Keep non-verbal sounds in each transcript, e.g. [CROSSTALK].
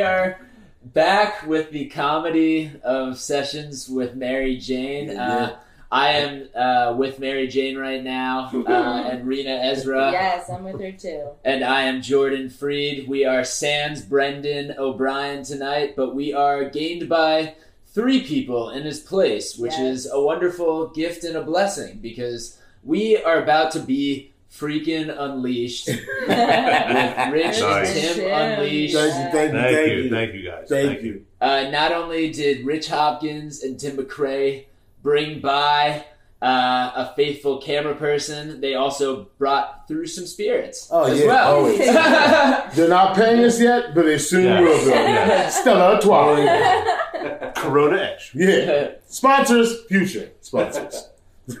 we are back with the comedy of sessions with Mary Jane. Uh, I am uh, with Mary Jane right now, [LAUGHS] uh, and Rena Ezra, Yes, I'm with her too. and I am Jordan Freed. We are Sans Brendan O'Brien tonight, but we are gained by three people in his place, which Yes. is a wonderful gift and a blessing because we are about to be freaking unleashed [LAUGHS] with Rich Nice. and Tim Tim. Unleashed. Thank you, thank you, Thank, thank you, you. thank you guys. Thank you. Uh, not only did Rich Hopkins and Tim McRae bring by uh, a faithful camera person, they also brought through some spirits Oh, as yeah, well. always. [LAUGHS] They're not paying us yet, but they soon Yeah. will be. Yeah. [LAUGHS] Stella Artois. Corona Edge. Yeah. Sponsors, future sponsors.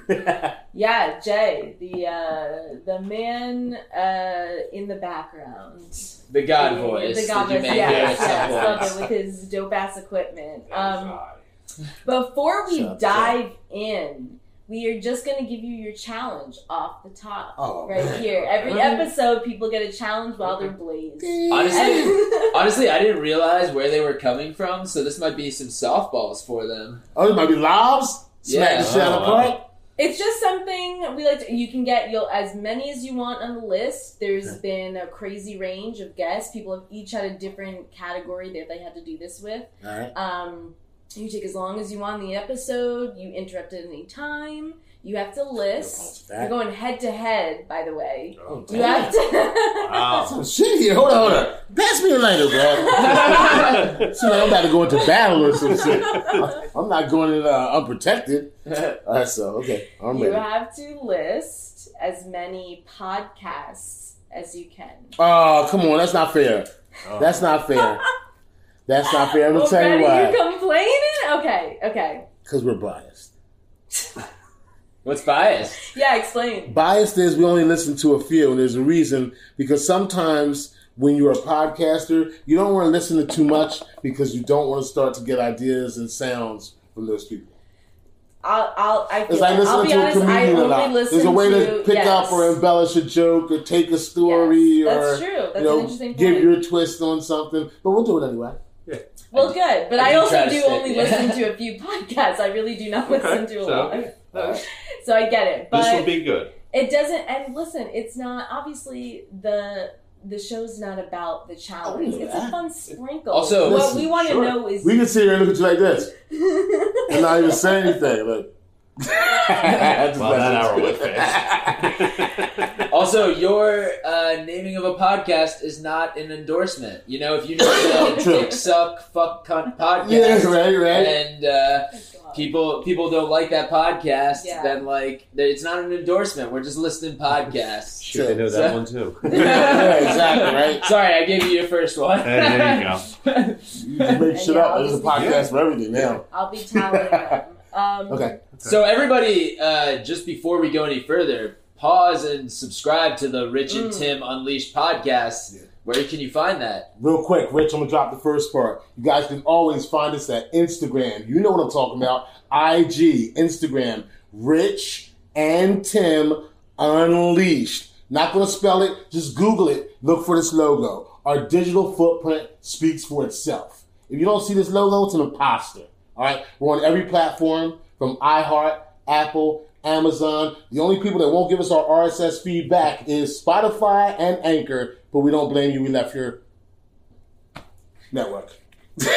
[LAUGHS] Yeah, Jay, the uh, the man uh, in the background. the God The- voice The God that voice, may yes, hear yes, some love point. it with his dope ass equipment. Um, before we Shout out to dive in, we are just gonna give you your challenge off the top, Oh, right man. here. Every episode, people get a challenge while they're blazed. Honestly, honestly, I didn't realize where they were coming from, so this might be some softballs for them. Oh, it might be lobs? Smack Yeah. the shit out of wow. park? It's just something we like. To, you can get you'll as many as you want on the list. There's been a crazy range of guests. People have each had a different category that they had to do this with. All right. Um, you take as long as you want in the episode. You interrupt at any time. You have to list. That- You're going head to head, by the way. Oh, You have to. [LAUGHS] Wow. Some [LAUGHS] shit here. Hold on, hold on. Pass me a lighter, bro. [LAUGHS] so I'm about to go into battle or some shit. I'm not going in uh, unprotected. All right, so, okay. I'm you ready. have to list as many podcasts as you can. Oh, come on. That's not fair. Oh. That's not fair. That's not fair. I'm going to tell you Already why. you complaining? Okay, okay. Because we're biased. What's biased? Yeah, explain. Biased is we only listen to a few, and there's a reason because sometimes when you're a podcaster, you don't want to listen to too much because you don't want to start to get ideas and sounds from those people. I'll, I'll, I feel It's like that. I'll be to honest, I comedian a only lot. listen There's a way to, to pick yes. up or embellish a joke or take a story Yes, or that's true. That's you know an interesting give point. your twist on something. But we'll do it anyway. Well, good, but I I, also do stick, only yeah. listen to a few [LAUGHS] podcasts. I really do not Okay, listen to a so- lot, [LAUGHS] So I get it. But this will be good. it doesn't. And listen, it's not obviously the the show's not about the challenge. Oh, It's a fun sprinkle. Also- what Listen, we want to sure. know is We can sit here and look at you like this [LAUGHS] and not even say anything. Look. [LAUGHS] Well, that hour went fast. Also, your uh, naming of a podcast is not an endorsement. You know, if you know the True. Dick Suck Fuck Cunt podcast, yeah, right, right. and uh, people people don't like that podcast, Yeah. then like it's not an endorsement. We're just listing podcasts. [LAUGHS] Should I know that one too? [LAUGHS] yeah, exactly, right. [LAUGHS] Sorry, I gave you your first one. And there you go. You can make shit Yeah, up. I'll There's a just- podcast for everything now. I'll be tallying them. Um, Okay. So everybody, uh, just before we go any further, pause and subscribe to the Rich and Mm. Tim Unleashed podcast. Where can you find that? Real quick, Rich, I'm gonna drop the first part. You guys can always find us at Instagram. You know what I'm talking about. IG, Instagram, Rich and Tim Unleashed. Not gonna spell it, just Google it. Look for this logo. Our digital footprint speaks for itself. If you don't see this logo, it's an imposter. All right, we're on every platform from iHeart, Apple, Amazon. The only people that won't give us our RSS feedback is Spotify and Anchor, but we don't blame you. We left your network. [LAUGHS] Did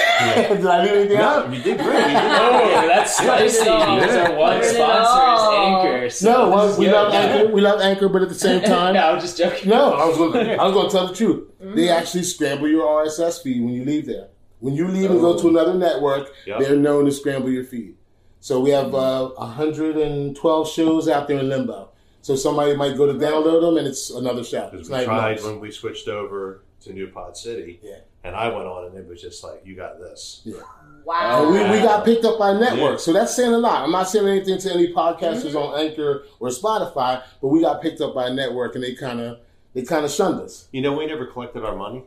I leave anything out? No, you did great. You did Oh, that's spicy. Covered it all. Our one sponsor is. Anchor. So No, well, we good. love Anchor. We love Anchor, but at the same [LAUGHS] time, no, I was just joking. no. I was going. I was going to tell the truth. They actually scramble your RSS feed when you leave there. When you leave and go to another network, Yep. they're known to scramble your feed. So we have uh, 112 shows out there in limbo. So somebody might go to download them, and it's another show. Because It's we tried us. when we switched over to New Pod City. Yeah. And I went on and it was just like, you got this. Yeah. Wow. And we, we got picked up by networks, Yeah. so that's saying a lot. I'm not saying anything to any podcasters mm-hmm. on Anchor or Spotify, but we got picked up by a network, and they kind of they kind of shunned us. You know, we never collected our money.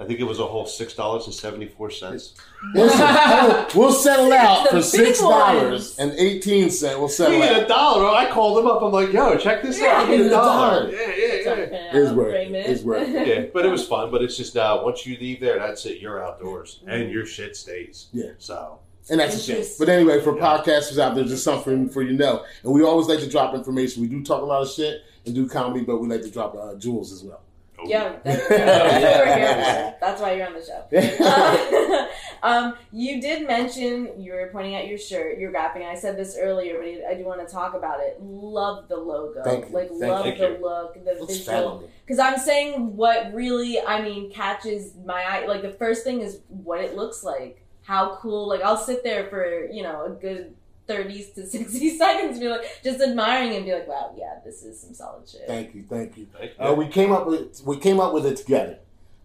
I think it was a whole six dollars and seventy four cents. Listen, we'll settle [LAUGHS] out for six dollars and eighteen. We'll You settle need a out. dollar. I called him up. I'm like, yo, check this out. I need a dollar. Yeah, yeah, yeah. gonna It's worth it. It's worth it. Yeah, but it was fun. But it's just uh, once you leave there, that's it. You're outdoors, and your shit stays. Yeah. So And that's a shame. But anyway, for Yeah. podcasters out there, just something for you to know. And we always like to drop information. We do talk a lot of shit and do comedy, but we like to drop uh, jewels as well. Oh, Yeah, [LAUGHS] that's, that's what we're here for. [LAUGHS] That's why you're on the show. [LAUGHS] Uh, um, you did mention you were pointing at your shirt, your wrapping. I said this earlier, but I do want to talk about it. Love the logo, Thank like Thank love you. the look, the visual. Because I'm saying what really, I mean, catches my eye. Like the first thing is what it looks like. How cool! Like I'll sit there for you know a good. 30s to 60 [LAUGHS] seconds, be like, just admiring and be like, wow, yeah, this is some solid shit. Thank you, thank you. Thank you. Uh, we came up with we came up with it together.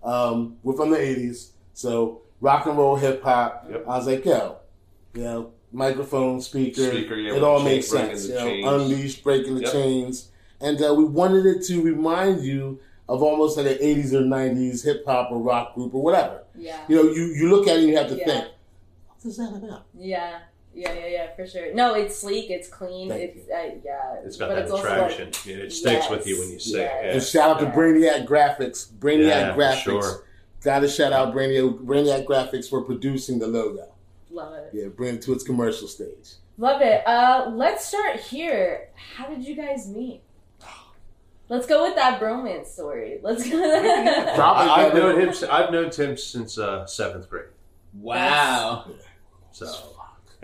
Um, we're from the '80s, so rock and roll, hip hop. Yep. I was like, yo, you know, microphone, speaker, Speaker, yeah, it all the makes sense. the You know, chains. unleashed, breaking the Yep. chains, and uh, we wanted it to remind you of almost like an '80s or '90s hip hop or rock group or whatever. Yeah. You know, you you look at it and you have to Yeah. think, what is that about? Yeah, yeah, yeah, yeah, for sure. No, it's sleek, it's clean, Thank it's uh, yeah. it's got but that it's also attraction. like yeah, it sticks with you when you say Yes, it. And shout out to Yeah. Brainiac Graphics. Brainiac Yeah, for Graphics. sure. Got to shout out Brainiac, Brainiac Graphics for producing the logo. love it, Yeah, bring it to its commercial stage. love it. Uh, let's start here. How did you guys meet? Let's go with that bromance story. Let's go. [LAUGHS] [LAUGHS] Drop it, I, I've known him. I've known Tim since uh, seventh grade. Wow. So,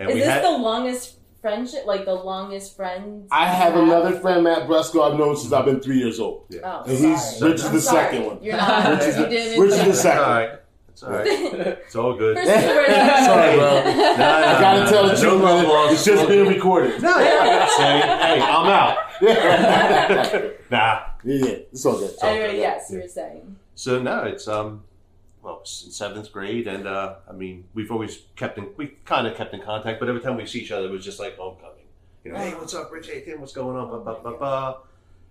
and Is we this had the longest friendship? Like the longest friends? I have you another friend, Matt Brusco, I've known since I've been three years old. Oh, And he's sorry. Rich is I'm the sorry. second one. You're not. Rich is the- didn't. Rich is the second. all right. It's all right. [LAUGHS] It's all good. First is the word. Sorry, bro. [LAUGHS] No, no, I gotta no, tell no, the no truth, love It's just being recorded. No, yeah. Say, hey, I'm out. [LAUGHS] yeah, Nah. yeah, it's all good. Anyway, yes, you were saying. So no, it's um, well, it's in seventh grade, and uh, I mean, we've always kept in, we kind of kept in contact, but every time we see each other, it was just like homecoming. You know, hey, what's up, Rich? Hey, what's going on? Ba, ba, ba, ba.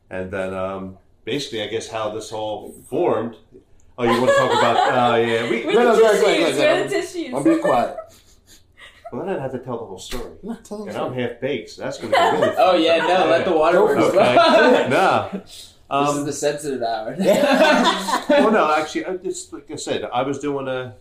And then um, basically, I guess how this all formed. Oh, you want to talk about? Uh, yeah, we. We're No, no, the go tissues. ahead, go ahead. We're the tissues. I'm being quiet. [LAUGHS] Well, I don't have to tell the whole story. I'm not telling And you. I'm half baked, so that's going to be really. [LAUGHS] Oh fun. yeah, no, let the waterworks [LAUGHS] Okay. flow. Nah. this Um, is the sensitive hour. [LAUGHS] well, no, [LAUGHS] actually, I just like I said, I was doing a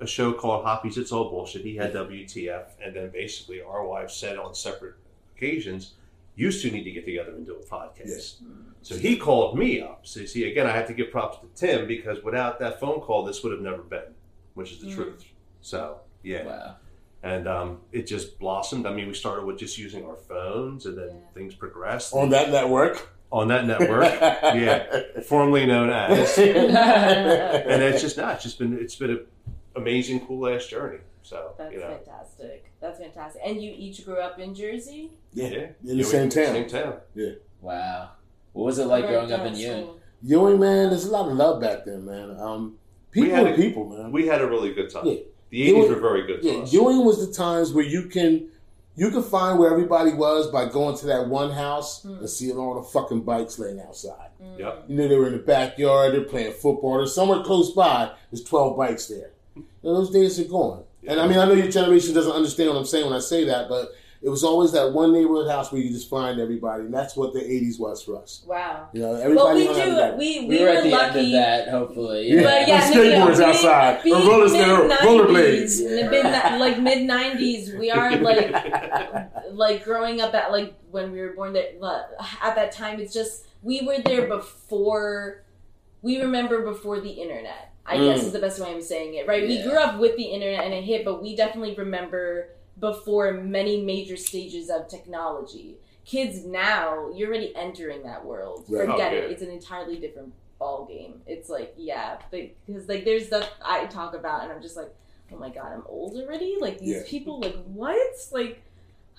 a show called Hoppies It's All Bullshit. He had WTF, and then basically our wives said on separate occasions, "You two need to get together and do a podcast." So he called me up. So you see, again, I have to give props to Tim because without that phone call, this would have never been, which is the Mm. truth. So yeah, Wow. and um, it just blossomed. I mean, we started with just using our phones, and then Yeah. things progressed On that network. On that network, yeah, [LAUGHS] formerly known as [LAUGHS] and it's just not. It's just been it's been an amazing, cool ass journey. So That's you know, fantastic. That's fantastic. And you each grew up in Jersey? yeah. yeah, In the Yeah, same town. Same town. Yeah. Wow. What was it like Very growing up in nice. Ewing? Ewing, man, there's a lot of love back then, man. Um, We people had a- people, man. We had a really good time. Yeah. The eighties Ewing- were very good to Yeah, us. Ewing was the times where you can you can find where everybody was by going to that one house Mm. and seeing all the fucking bikes laying outside. Mm. Yep. You know, they were in the backyard, they're playing football. There's somewhere close by, there's 12 bikes there. You know, those days are gone. And I mean, I know your generation doesn't understand what I'm saying when I say that, but it was always that one neighborhood house where you just find everybody. And that's what the 80s was for us. Wow. You know, Well, everybody we do. We, we, We, were at the lucky. end of that, hopefully. Yeah. But yeah, With [LAUGHS] no, no, skateboards outside. Mid, Or roller skater- rollerblades. 90s, mid- like mid nineties, we are like [LAUGHS] like growing up at like when we were born there. At that time, it's just we were there before. We remember before the internet. I guess Mm. is the best way I'm saying it. Right? We grew up with the internet and it hit, but we definitely remember before many major stages of technology. Kids now, you're already entering that world. Right. Forget Oh, it. It's an entirely different ball game. It's like, yeah, because like there's stuff I talk about, and I'm just like, oh my god, I'm old already. Like these Yeah. people, like what? Like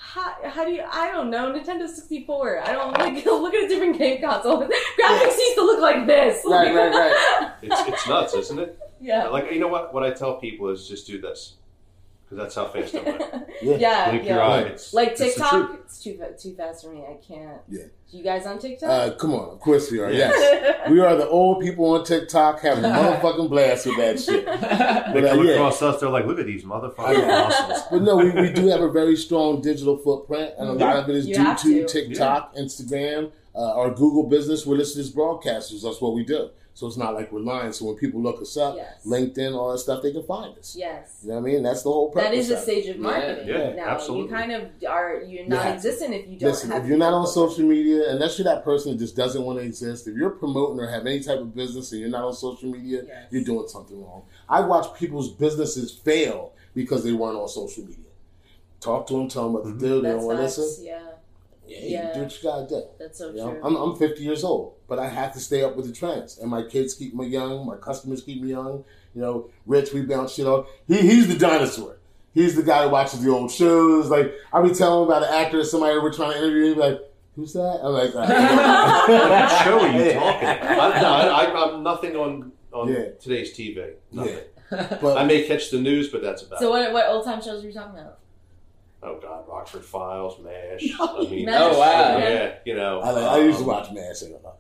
how, how do you? I don't know. Nintendo 64. I don't like [LAUGHS] look at a different game console. [LAUGHS] Graphics used to look like this. Right, right, right. [LAUGHS] It's, it's nuts, isn't it? yeah. Like you know what? What I tell people is just do this. Because that's how fast I went. [LAUGHS] Yeah. yeah, Blink yeah. your eye. Right. It's, Like it's the TikTok, truth. it's too fa- too fast for me. I can't. Yeah. You guys on TikTok? Uh, come on, of course we are. Yeah. Yes, we are the old people on TikTok having a [LAUGHS] motherfucking blast with that shit. They But, uh, come yeah. across us, they're like, "Look at these motherfucking muscles." But no, we, we do have a very strong digital footprint, and a lot of it is You due have to to. TikTok, Instagram, uh, our Google business. We're listed as broadcasters. That's what we do. So it's not like we're lying. So when people look us up, Yes. LinkedIn, all that stuff, they can find us. yes. You know what I mean? That's the whole purpose. That is the stage of Yeah, marketing. yeah, now absolutely. you kind of are you're not have to. existent if you don't Listen, have if you're not on social media, unless you're that person that just doesn't want to exist, if you're promoting or have any type of business and you're not on social media, Yes. you're doing something wrong. I watch people's businesses fail because they weren't on social media. Talk to them, tell them what to do. They don't want to listen. Yeah, Yeah, Yeah. you do what you gotta do. that's so You know, true. I'm, I'm 50 years old, but I have to stay up with the trends, and my kids keep me young. My customers keep me young. You know, Rich, we bounce shit off. He, he's the dinosaur. He's the guy who watches the old shows. Like I be telling him about an actor somebody we're trying to interview. He'd be like, "Who's that?" I'm like, [LAUGHS] what show are you Yeah. [LAUGHS] talking about? I, no, I, I, I'm nothing on on Yeah. today's TV. Nothing. But I may catch the news, but that's about. so it. what what old time shows are you talking about? Oh God, Rockford Files, Mash. [LAUGHS] I mean, Mash. Oh, wow. yeah, you know. I, I used to um, watch Mash. I don't know.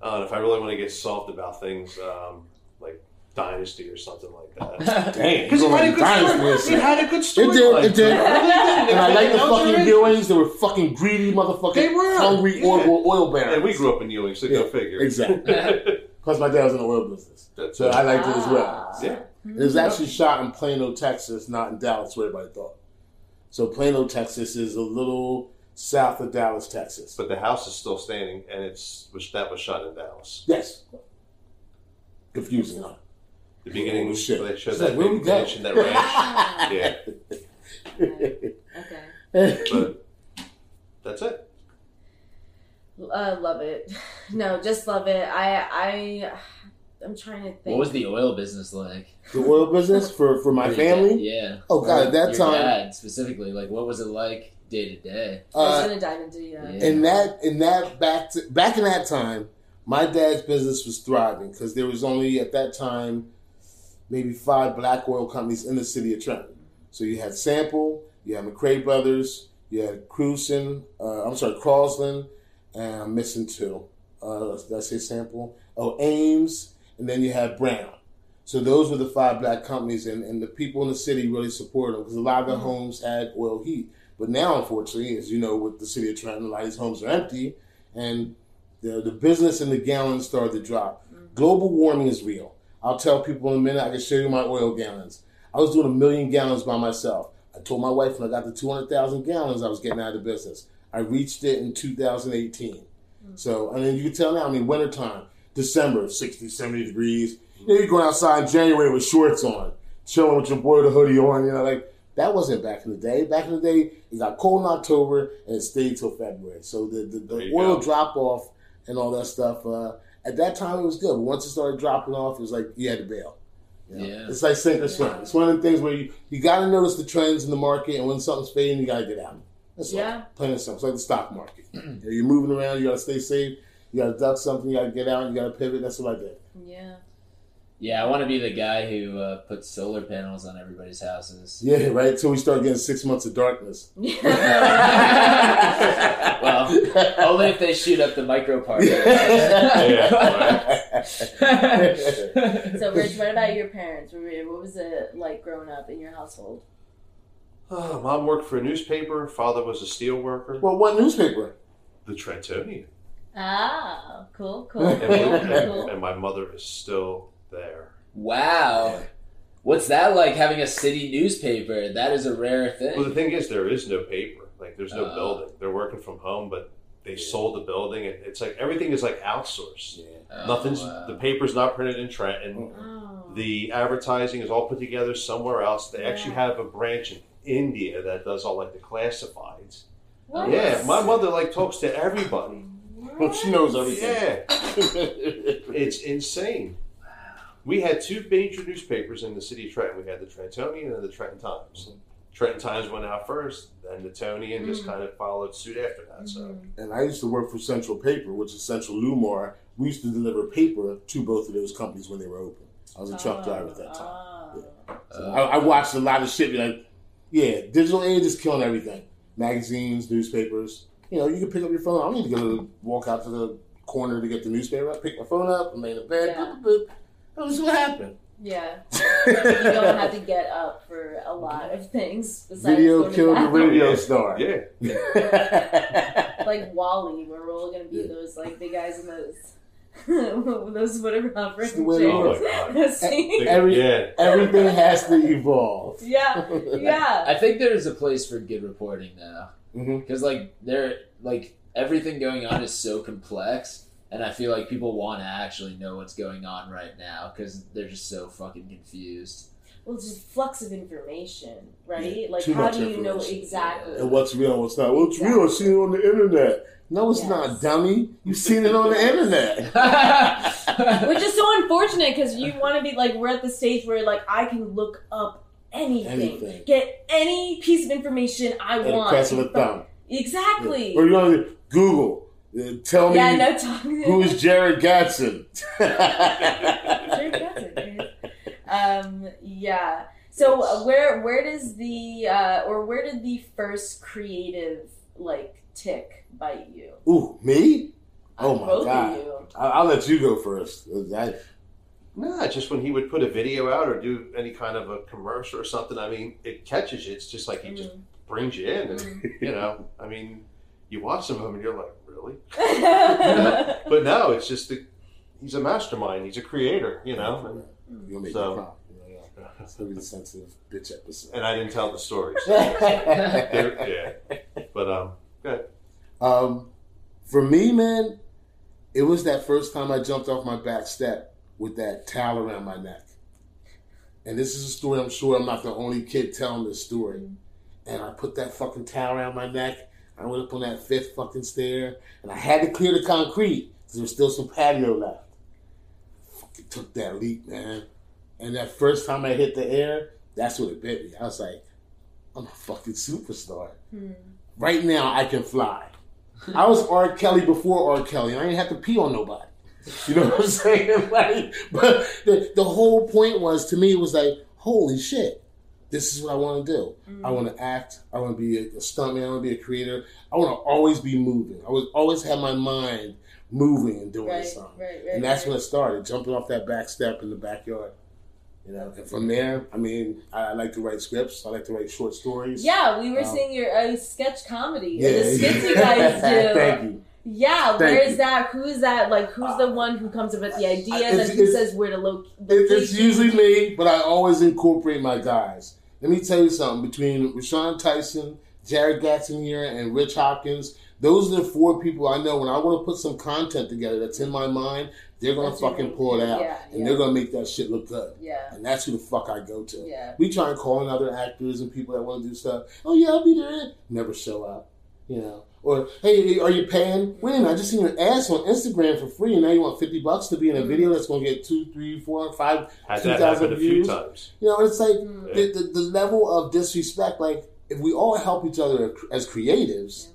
Uh, if I really want to get soft about things, um, like Dynasty or something like that. [LAUGHS] Damn, Because you it had a good Dynasty story. [LAUGHS] It had a good story. It did, line it did. And, And I like the That fucking it. Ewings. They were fucking greedy motherfuckers, They were. hungry Yeah. oil, oil barons. And we grew up in Ewing, so Yeah, go figure. Exactly. Plus, my dad was in the oil business, That's so it. I liked it as well. Ah. Yeah. It was actually shot in Plano, Texas, not in Dallas, where everybody thought. So Plano, Texas, is a little south of Dallas, Texas. But the house is still standing, and it's which that was shot in Dallas. Yes. Confusing, huh? The beginning, Oh, shit. where they showed It's that like, we big mansion, that ranch. [LAUGHS] yeah, Okay. but [LAUGHS] that's it. Uh, love it. [LAUGHS] No, just love it. I I I'm trying to think. what was the oil business like? the oil business for, for my For family? dad- Yeah. Oh, God, at that Your time- dad specifically, like, what was it like day to day? I was Uh, gonna dive into yeah. Yeah. in that in that back to, back in that time, my dad's business was thriving because there was only at that time maybe five black oil companies in the city of Trenton. So you had Sample, you had McRae Brothers, you had Cruisen, uh, I'm sorry, Crosland, and I'm missing two. Uh, did I say Sample? Oh, Ames, and then you had Brown. So those were the five black companies, and, and the people in the city really supported them because a lot of their mm-hmm. homes had oil heat. But now, unfortunately, as you know, with the city of Trenton, a lot of these homes are empty, and the, the business and the gallons started to drop. Mm-hmm. Global warming is real. I'll tell people in a minute. I can show you my oil gallons. I was doing a million gallons by myself. I told my wife when I got to 200,000 gallons, I was getting out of the business. I reached it in 2018. Mm-hmm. So, and then you can tell now, I mean, wintertime, December, 60, 70 degrees. You know, you're going outside in January with shorts on, chilling with your boy with a hoodie on, you know, like, that wasn't back in the day. Back in the day, it got cold in October and it stayed till February. So the, the, the oil go. drop off and all that stuff, uh, at that time it was good. But once it started dropping off, it was like you had to bail. You know? Yeah. It's like sink or swim. It's one of the things where you, you got to notice the trends in the market, and when something's fading, you got to get out. That's all. Yeah. Plain and simple. It's like the stock market. You know, You're moving around, you got to stay safe. You got to duck something, you got to get out, you got to pivot. That's what I did. Yeah. Yeah, I want to be the guy who uh, puts solar panels on everybody's houses. Yeah, right? Until we start getting six months of darkness. [LAUGHS] well, [LAUGHS] only if they shoot up the micro park. [LAUGHS] so, Rich, what about your parents? What what was it like growing up in your household? Uh, Mom worked for a newspaper. Father was a steel worker. well, what newspaper? The Trentonian. Ah, cool, cool, And, cool, and- cool. and my mother is still there. wow. What's that like having a city newspaper? That is a rare thing. Well, the thing is, there is no paper. Like, there's no Oh. building. They're working from home, but they Yeah. sold the building. And it's like everything is like outsourced. Yeah. Oh, Nothing's wow. the paper's not printed in Trenton. Oh. The advertising is all put together somewhere else. They actually have a branch in India that does all like the classifieds. What? Yeah, my mother like talks to everybody. Well, she knows everything. Yeah, [LAUGHS] it's insane. We had two major newspapers in the city of Trenton. We had the Trentonian and the Trenton Times. Trenton Times went out first, then the Tonian just Mhm. kind of followed suit after that. So Mhm. and I used to work for Central Paper, which is Central Lewmar. We used to deliver paper to both of those companies when they were open. I was a truck driver at that time. Oh. So Uh, I, I watched a lot of shit. Be like, Yeah, digital age is killing everything. Magazines, newspapers. You know, you can pick up your phone. I don't need to go to walk out to the corner to get the newspaper. I pick my phone up, I'm in the bed. Yeah. boop, boop, boop. That's what happened. Yeah. [LAUGHS] You don't have to get up for a lot of things. Besides Video killed the radio star. Yeah. [LAUGHS] Like WALL-E, where we're all gonna be Yeah. those like big guys in those [LAUGHS] those whatever It's the way Oh my god. Every- yeah. Everything has to evolve. yeah, yeah. I think there's a place for good reporting now. Hmm because like they're like everything going on is so complex and i feel like people want to actually know what's going on right now because they're just so fucking confused Well, it's just flux of information, right? Yeah, like, how do you know information. exactly? And what's real and what's not? What's real? I've seen it on the internet. No, it's Yes. not, dummy. You've seen it on the [LAUGHS] internet. Which is so unfortunate because you want to be like, we're at the stage where like I can look up anything, Anything. get any piece of information I At want. press of a thumb. Exactly. Or you know, Google. Uh, tell me Yeah, no talking. [LAUGHS] who is Jared Gatson. [LAUGHS] That's it, um, yeah. So uh, where where does the uh, or where did the first creative like tick bite you? Ooh, me? Oh Uh, my both God. Of you. I- I'll let you go first. I, Nah, just when he would put a video out or do any kind of a commercial or something, I mean, it catches you. It's just like he just Mm. brings you in. And, Mm. you know, I mean, you watch some of them and you're like, really? [LAUGHS] [LAUGHS] But no, it's just the, he's a mastermind. He's a creator, you know. You'll make So- me cry. You know, yeah. That's gonna be the sensitive bitch episode. And, and I didn't tell the stories. [LAUGHS] They're- yeah. But, um, Um, for me, man, it was that first time I jumped off my back step with that towel around my neck. And this is a story I'm sure I'm not the only kid telling this story. And I put that fucking towel around my neck. I went up on that fifth fucking stair, and I had to clear the concrete because there was still some patio left. Fucking took that leap, man. And that first time I hit the air, that's what it bit me. I was like, I'm a fucking superstar Hmm. right now I can fly. I was R. Kelly before R. Kelly, and I didn't have to pee on nobody. You know what I'm saying? [LAUGHS] Like, but the, the whole point was to me it was like, holy shit, this is what I want to do. I want to act. I want to be a, a stuntman. I want to be a creator. I want to always be moving. I would always have my mind moving and doing Right, something. right, right. And that's when it started, jumping off that back step in the backyard. You know, and from there, I mean, I, I like to write scripts. I like to write short stories. Yeah, we were Um, seeing your uh, sketch comedy. Yeah, the skits you guys do. Thank you. Yeah, Thank where is you. that? Who's that? Like, who's the uh, one who comes up with the uh, idea? It's- Then who says where to look? It, it's usually me, but I always incorporate my guys. Let me tell you something. Between Rashawn Tyson, Jared Gatson here, and Rich Hopkins, those are the four people I know. When I want to put some content together that's in my mind, they're gonna That's fucking pull it out, Yeah, and yeah. they're gonna make that shit look good. Yeah, And that's who the fuck I go to. yeah. We try and call in other actors and people that want to do stuff. Oh yeah, I'll be there. Never show up, you know. Or hey, are you paying? Wait a minute, I just seen your ass on Instagram for free, and now you want fifty bucks to be in a video that's going to get two, three, four, five. had 2,000 that a few views. times. You know, it's like Mm. the, the the level of disrespect. Like if we all help each other as creatives, Yeah.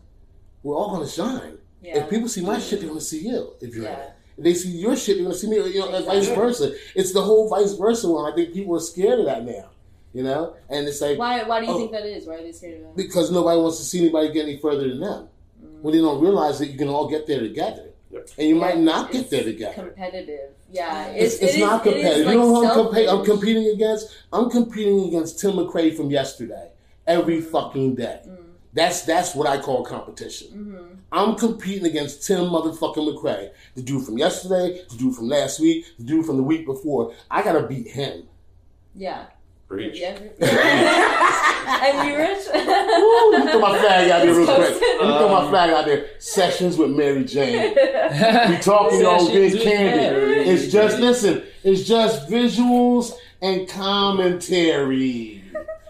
we're all going to shine. Yeah. If people see my shit, they're going to see you. If you're Yeah. If they see your shit, they're going to see me. You know, and vice versa. It's the whole vice versa one. I think people are scared of that now. You know, and it's like Why? Why do you Oh. think that is? Why are they scared of that? because nobody wants to see anybody get any further than them. When they don't realize that you can all get there together, Yep. and you Yeah, might not get it's there together. Competitive. Yeah, It's, it's, it's it is- not it is, competitive. like, you know who I'm, compa- I'm competing against? I'm competing against Tim McRae from yesterday. Every fucking day. Mm. That's that's what I call competition. Mhm. I'm competing against Tim motherfucking McRae. The dude from yesterday, the dude from last week, the dude from the week before. I gotta beat him. Yeah. Preach. And [LAUGHS] you, Rich? Woo, let me throw my flag out there real quick. Let me throw my Um, flag out there. Sessions with Mary Jane. [LAUGHS] We talking all good candy. It's just listen. It's just visuals and commentary.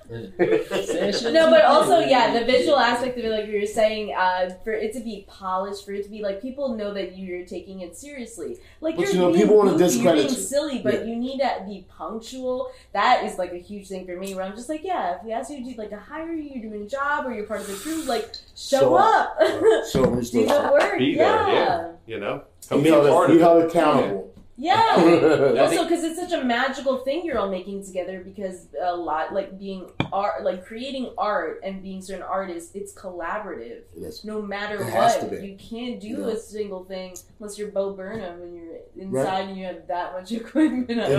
No, but also, yeah, the visual aspect of it, like you were saying, uh, for it to be polished, for it to be like people know that you're taking it seriously. Like But you're you know, being people wanna discredit you're being you. silly, but Yeah. you need to be punctual. That is like a huge thing for me. Where I'm just like, yeah, if we ask you to do like to hire you, you're doing a job, or you're part of the crew, like show, Show up, So I'm [LAUGHS] do the work. Be there, yeah. yeah. You know, come You be a held, part you it. accountable. Yeah. [LAUGHS] Also, because it's such a magical thing you're all making together. Because a lot, like being art, like creating art and being certain artists, it's collaborative. It is. No matter It what, you can't do Yeah. a single thing unless you're Bo Burnham and you're inside and you have that much [LAUGHS] equipment. I don't know.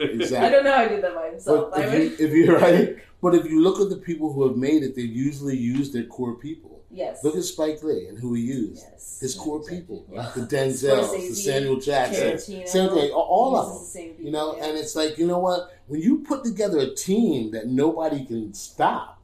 Exactly. [LAUGHS] I don't know how I did that by himself. But if would, you if you're right, but if you look at the people who have made it, they usually use their core people. Yes. Look at Spike Lee and who he used. yes. His core people, Yeah. the Denzels, the Samuel Jacksons, Tarantino, same thing, all- all of them. the same people, You know, yeah. and it's like you know what? When you put together a team that nobody can stop,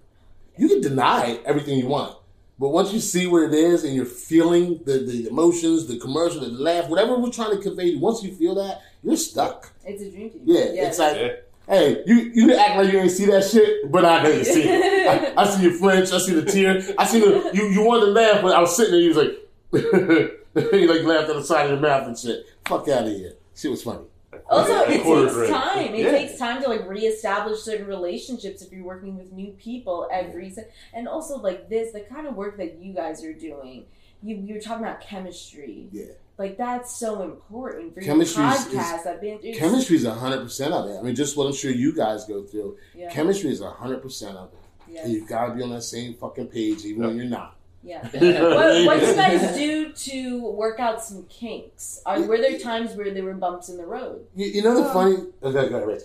you can deny everything you want. But once you see what it is and you're feeling the, the emotions, the commercial, the laugh, whatever we're trying to convey, once you feel that, you're stuck. it's a dream team. Yeah, it's like, Yeah. Hey, you you act like you ain't see that shit, but I know you see it. [LAUGHS] I, I see your flinch, I see the tear, I see the you you wanted to laugh, but I was sitting there, you was like, [LAUGHS] you like laughed at the side of your mouth and shit. Fuck out of here. Shit was funny. Also, it takes drink. time. It Yeah. takes time to like reestablish certain relationships if you're working with new people every se- and also like this, the kind of work that you guys are doing. You you're talking about chemistry. Yeah. Like that's so important for Chemistry your is- is- podcast. I've been it's- Chemistry is hundred percent of it. I mean, just what I'm sure you guys go through. Yeah. Chemistry is hundred percent of it. yeah. And you've got to be on that same fucking page, even when you're not. yeah. [LAUGHS] What, what do you guys [LAUGHS] do to work out some kinks? Are were there times where there were bumps in the road? You, you know the Um, funny. Okay, go ahead, Rich.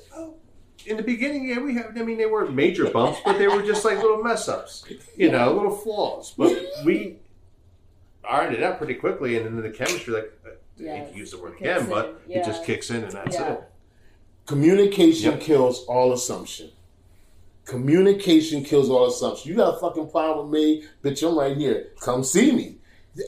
In the beginning, yeah, we have. I mean, they weren't major bumps, but they were just like little mess ups, you know, little flaws. But we ironed it out pretty quickly, and then the chemistry, like, I hate Yes, to use the word it again, kicks but in, it just kicks in, and that's Yeah. it. Communication Yep. kills all assumption. Communication kills all assumption. You got a fucking problem with me, bitch? I'm right here. Come see me.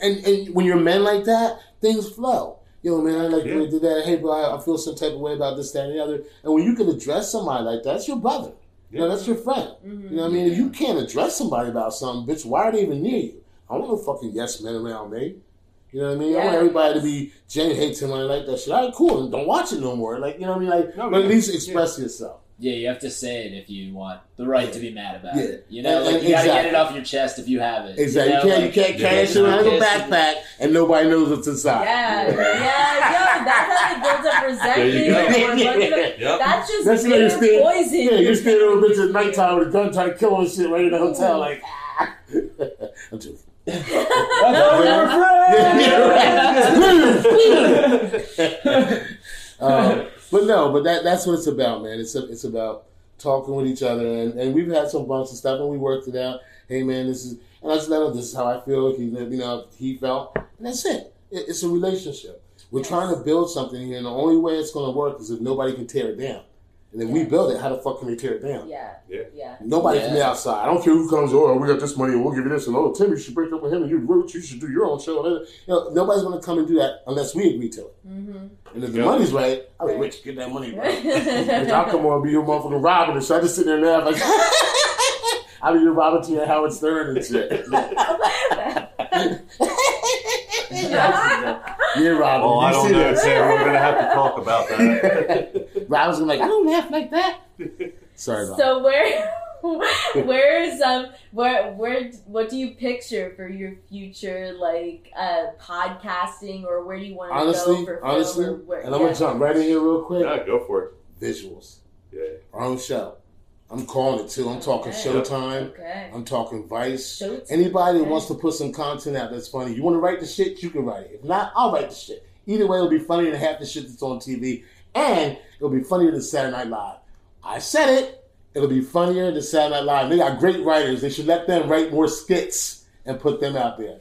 And and when you're men like that, things flow. Yo, man, I like the way Yeah. you did that. Hey, bro, I I feel some type of way about this, that, and the other. And when you can address somebody like that, that's your brother. You know, that's your friend. Mhm. You know what I mean? If you can't address somebody about something, bitch, why are they even near you? I don't want no fucking yes men around me. You know what I mean? I want everybody to be Jane hates him. I like that shit. All right, cool. Don't watch it no more. Like you know what I mean? Like, No, but at least express yourself. Yeah, you have to say it if you want the right to be mad about Yeah. it. You know, And- like and you gotta get it off your chest if you have it. Exactly. You, You, can't like- you can't carry Yeah. that shit around in a backpack and nobody knows what's inside. Yeah, yeah, yo, that's how they build up resentment. [LAUGHS] There you go. or bunch of- Yep. That's just That's why you're bitter poison. Yeah, you're standing over bitch at nighttime with a gun trying to kill her and shit right in the hotel. Like, ah. [LAUGHS] I'm joking. I thought we were friends. [LAUGHS] [LAUGHS] um, [LAUGHS] but no, but that that's what it's about, man. It's it's about talking with each other, and, and we've had some bumps and stuff, and we worked it out. Hey, man, this is, and I just let him. This is how I feel. He, you know, he felt, and that's it. it it's a relationship. We're Yes. trying to build something here, and the only way it's going to work is if nobody can tear it down. And if we build it, how the fuck can they tear it down? Yeah, Yeah. yeah. Nobody Yeah. from the outside. I don't care who comes. Oh, we got this money, and we'll give you this. And oh, Tim, you should break up with him, and you, what you should do your own show. You know, nobody's going to come and do that unless we agree to it. Mm-hmm. And if the Yeah. money's right, I mean, Right. Rich, get that money, bro. [LAUGHS] Bitch, I'll come on and be your motherfucking Robin and shit. I just sit there and laugh like, [LAUGHS] I'll be your Robin to your Howard Stern and shit. [LAUGHS] yeah, Robin. Oh, I don't see know, that? Sam. We're gonna have to talk about that. [LAUGHS] Robin's gonna be like, I don't laugh like that. Sorry about so where, [LAUGHS] where is um, where, where, what do you picture for your future, like uh, podcasting, or where do you want to Honestly, go for film? honestly, and I'm yeah. gonna jump right in here real quick. yeah, go for it. Visuals. Yeah. Our own show. I'm calling it too. I'm talking Okay. Showtime. Okay. I'm talking Vice. Showtime. Anybody Okay. wants to put some content out that's funny, you want to write the shit, you can write it. If not, I'll write the shit. Either way, it'll be funnier than half the shit that's on TV, and it'll be funnier than Saturday Night Live. I said it. It'll be funnier than Saturday Night Live. They got great writers. They should let them write more skits and put them out there.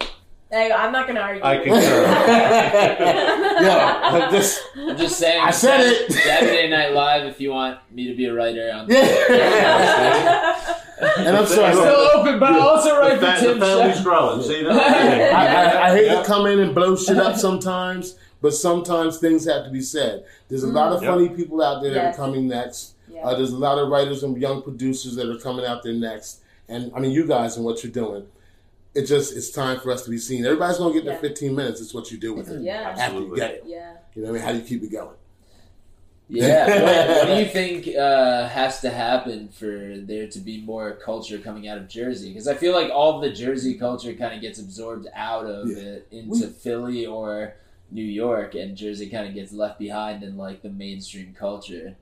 Hey, I'm not gonna argue. I with concur. [LAUGHS] you. Yo, just I'm just saying. I said it. Saturday Night Live. If you want me to be a writer on. yeah. [LAUGHS] and I'm sorry. Still open, but I also The, write fa- for the Tim family's Shep. growing. See I, that? I, I hate Yeah. to come in and blow shit up sometimes, but sometimes things have to be said. There's a lot of Yep. funny people out there that are coming next. Yeah. Uh, there's a lot of writers and young producers that are coming out there next. And I mean, you guys and what you're doing. It just it's time for us to be seen. Everybody's gonna get their Yeah. 15 minutes. It's what you do with it Yeah. after you Absolutely. get it. yeah. You know what I mean? How do you keep it going? Yeah. What, what do you [LAUGHS] think uh, has to happen for there to be more culture coming out of Jersey? Because I feel like all the Jersey culture kind of gets absorbed out of Yeah. it into We- Philly or New York, and Jersey kind of gets left behind in like the mainstream culture.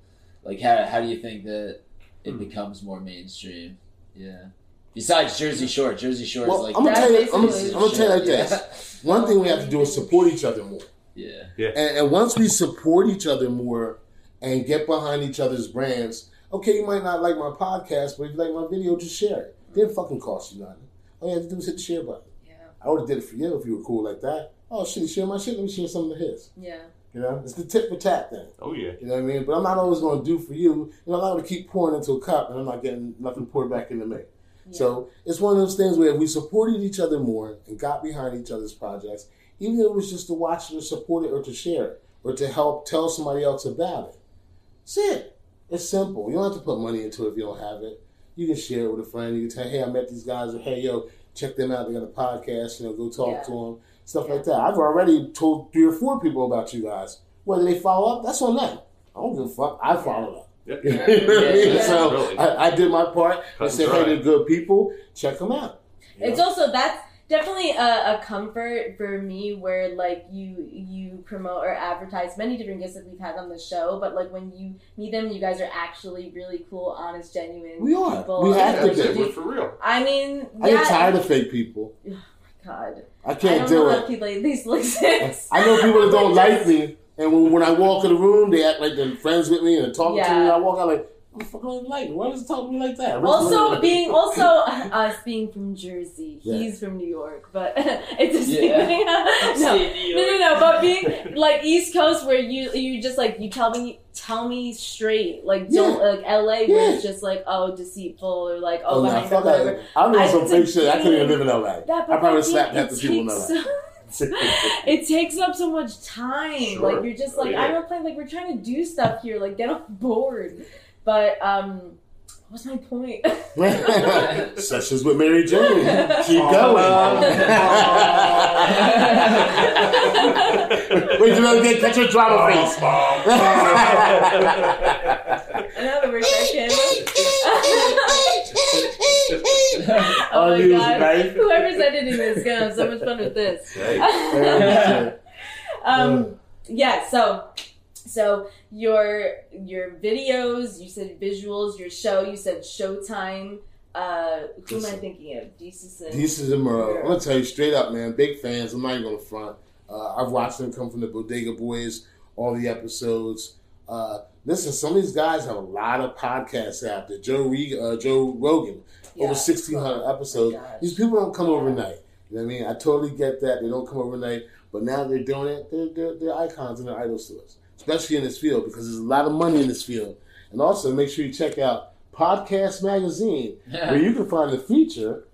Like, how how do you think that it Hmm. becomes more mainstream? Yeah. Besides Jersey Shore, Jersey Shore Well, is like I'm gonna tell you. I'm gonna, I'm gonna tell you like Yeah. this. [LAUGHS] One thing we have to do is support each other more. Yeah. And, and once we support each other more and get behind each other's brands, okay, you might not like my podcast, but if you like my video, just share it. It didn't fucking cost you nothing. All you have to do is hit the share button. Yeah. I would have did it for you if you were cool like that. Oh shit, he share my shit. Let me share some of his. Yeah. You know, it's the tip for tap thing. Oh yeah. You know what I mean? But I'm not always going to do for you. You know, I'm not going to keep pouring into a cup and I'm not getting nothing poured back into me. So it's one of those things where if we supported each other more and got behind each other's projects, even if it was just to watch it or support it or to share it or to help tell somebody else about it. That's it. It's simple. You don't have to put money into it if you don't have it. You can share it with a friend. You can tell, hey, I met these guys, or hey, yo, check them out. They got a podcast. You know, go talk Yeah. to them. Stuff like that. I've already told three or four people about you guys. Whether they follow up, that's on them. I don't give a fuck. I follow up. Yep. [LAUGHS] You know I mean? Yeah. So Really. I, I did my part Cut and and said, hey, they're good people. Check them out. You It's also that's definitely a, a comfort for me where like you you promote or advertise many different guests that we've had on the show, but like when you meet them, you guys are actually really cool, honest, genuine We are. people. We have to like, be. it. We're do- for real. I mean, I yeah, get tired of fake people. oh my God, I I can't don't do know how it. people like these exist. I know people that don't [LAUGHS] like me, and when, when I walk in the room, they act like they're friends with me and talk to me. Yeah. And I walk out like, I'm fucking don't like. Why does it talk to me like that? Also, [LAUGHS] being also [LAUGHS] us being from Jersey, Yeah. he's from New York, but [LAUGHS] it's a Yeah. thing. no, New no, York. no, no. But being like East Coast, where you you just like you tell me tell me straight, like don't like LA, where it's just like oh deceitful or like Oh, oh, no, behind fuck the whatever. I'm doing some fake shit. I couldn't even live in LA. I probably slapped thing, half the people in LA. so- [LAUGHS] it takes up so much time. Sure. Like you're just Oh, like yeah. I'm not playing. Like we're trying to do stuff here. Like get on board. But um, what's my point? [LAUGHS] Sessions with Mary Jane. [LAUGHS] Keep Aw. going. Wait, you know, get catch your drama face. Now that we're back [LAUGHS] oh my Unused god! knife. Whoever's editing this is gonna have so much fun with this. [LAUGHS] Hey. [LAUGHS] um, yeah. So, so your your videos, you said visuals. Your show, you said Showtime. Uh, who am I thinking of? Desus and Desus and Mero. I'm gonna tell you straight up, man. Big fans. I'm not even gonna front. Uh, I've watched them come from the Bodega Boys, all the episodes. Uh, listen, some of these guys have a lot of podcasts out there. Joe Re- uh, Joe Rogan, Yeah. over 1,600 episodes. Oh. These people don't come overnight. You know what I mean? I totally get that. They don't come overnight. But now they're doing it. They're, they're, they're icons and they're idols to us, especially in this field because there's a lot of money in this field. And also, make sure you check out Podcast Magazine, where you can find the feature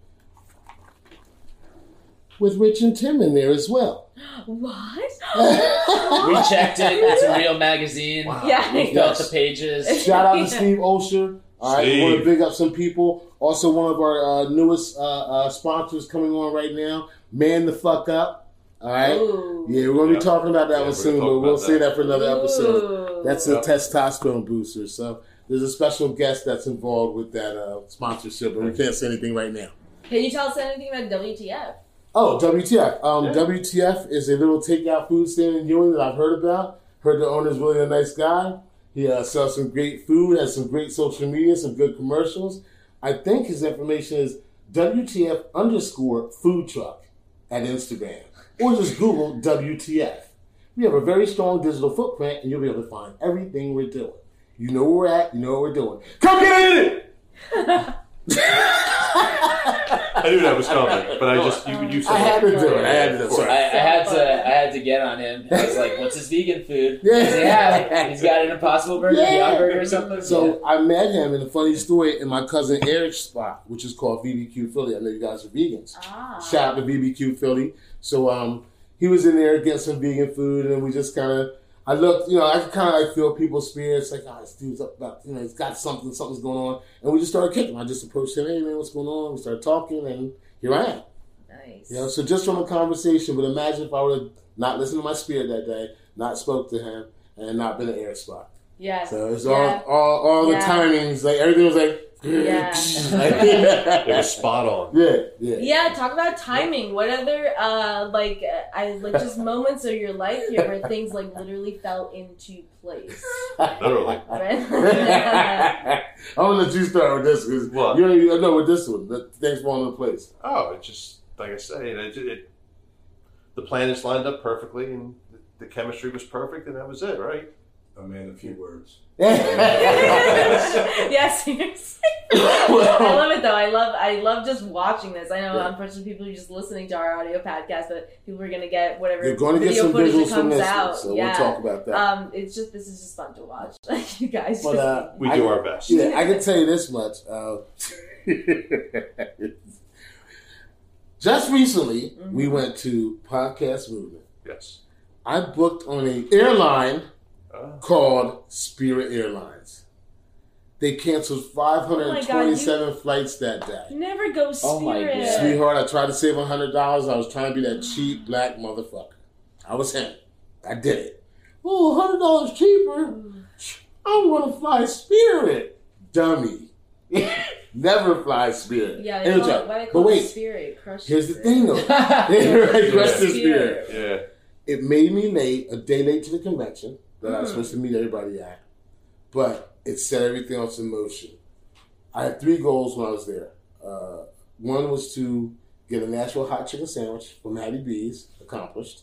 with Rich and Tim in there as well. What? [LAUGHS] we checked it. It's a real magazine. Yeah. We felt Yes. the pages. [LAUGHS] Shout out to Steve Olsher. All right, we want to big up some people. Also, one of our uh, newest uh, uh, sponsors coming on right now, Man the Fuck Up. All right. Ooh. Yeah, we're going to Yeah. be talking about that Yeah, one soon, but we'll about say that. that for another episode. That's Yeah. a testosterone booster. So there's a special guest that's involved with that uh, sponsorship, but we can't say anything right now. Can you tell us anything about WTF? Oh, WTF. Um, Yeah. WTF is a little takeout food stand in Ewing that I've heard about. Heard the owner's really a nice guy. He uh, sells some great food, has some great social media, some good commercials. I think his information is WTF underscore food truck at Instagram. Or just Google WTF. We have a very strong digital footprint and you'll be able to find everything we're doing. You know where we're at, you know what we're doing. Come get in it! [LAUGHS] I knew that was coming, but I just you, you said I had to do it. I had to do it. Sorry. I, I had to. I had to get on him. I was like, "What's his vegan food?" Yeah. Does he have? He's got an Impossible Burger, Yeah. Beyond Burger, or something. So I met him in a funny story in my cousin Eric's spot, which is called BBQ Philly. I know you guys are vegans. Ah. Shout out to VBQ Philly. So um, he was in there getting some vegan food, and we just kind of. I looked, you know, I kind of like feel people's spirits, like, oh, this dude's up about, you know, he's got something, something's going on, and we just started kicking. I just approached him, hey man, what's going on? We started talking, and here I am. Nice. You know, so just from a conversation, but imagine if I would have not listened to my spirit that day, not spoke to him, and not been an air spot. Yes. So it's Yeah. all all all Yeah. the timings, like everything was like Yeah. [LAUGHS] It was spot on. yeah, yeah. Yeah, talk about timing. What other uh like uh, I like just moments of your life here where things like literally fell into place. Literally. Right? [LAUGHS] I'm gonna let you start with this because What? you don't know with this one. The things falling into place. Oh, it just like I say, it, it, the planets lined up perfectly, and the, the chemistry was perfect, and that was it, right? A man, a few words. [LAUGHS] yes, seriously. I love it though. I love I love just watching this. I know Yeah. unfortunately people are just listening to our audio podcast, but people are gonna get whatever You're going to get video some footage that visuals from comes this, out. so yeah. we'll talk about that. Um, it's just this is just fun to watch. [LAUGHS] Like you guys. But, just- uh, We I- do our best. Yeah, I can tell you this much. Uh, [LAUGHS] just recently, Mhm. we went to Podcast Movement. Yes. I booked on an airline Uh, called Spirit Airlines. They canceled 527 flights that day. Never go Oh my spirit. God. Sweetheart, I tried to save $100. I was trying to be that cheap black motherfucker. I was him. I did it. Oh, $100 cheaper. I'm going to fly Spirit. Dummy. [LAUGHS] Never fly Spirit. Yeah, they Anyway, call it, why they but wait, it spirit? Crush here's the it. thing though. [LAUGHS] Rest in spirit. yeah. It made me late, a day late to the convention that I was Mm. supposed to meet everybody at, but it set everything else in motion. I had three goals when I was there. Uh, one was to get a Nashville hot chicken sandwich from Hattie B's, accomplished.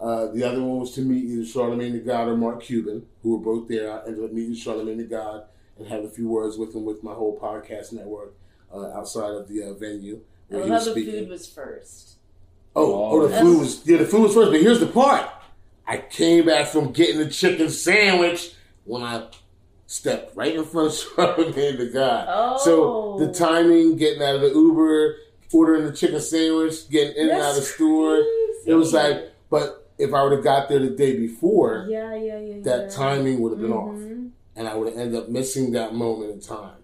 Uh, the other one was to meet either Charlemagne the God or Mark Cuban, who were both there. I ended up meeting Charlemagne the God and had a few words with him with my whole podcast network uh, outside of the uh, venue. I where love he was the speaking. food was first. Oh, oh, the food was yeah, the food was first. But here's the part: I came back from getting the chicken sandwich when I stepped right in front of [LAUGHS] Charlemagne the guy. Oh, So the timing, getting out of the Uber, ordering the chicken sandwich, getting in and out of the store. crazy. It was like, but if I would have got there the day before, yeah, yeah, yeah. that yeah. timing would have been off, Mhm. and I would have ended up missing that moment in time.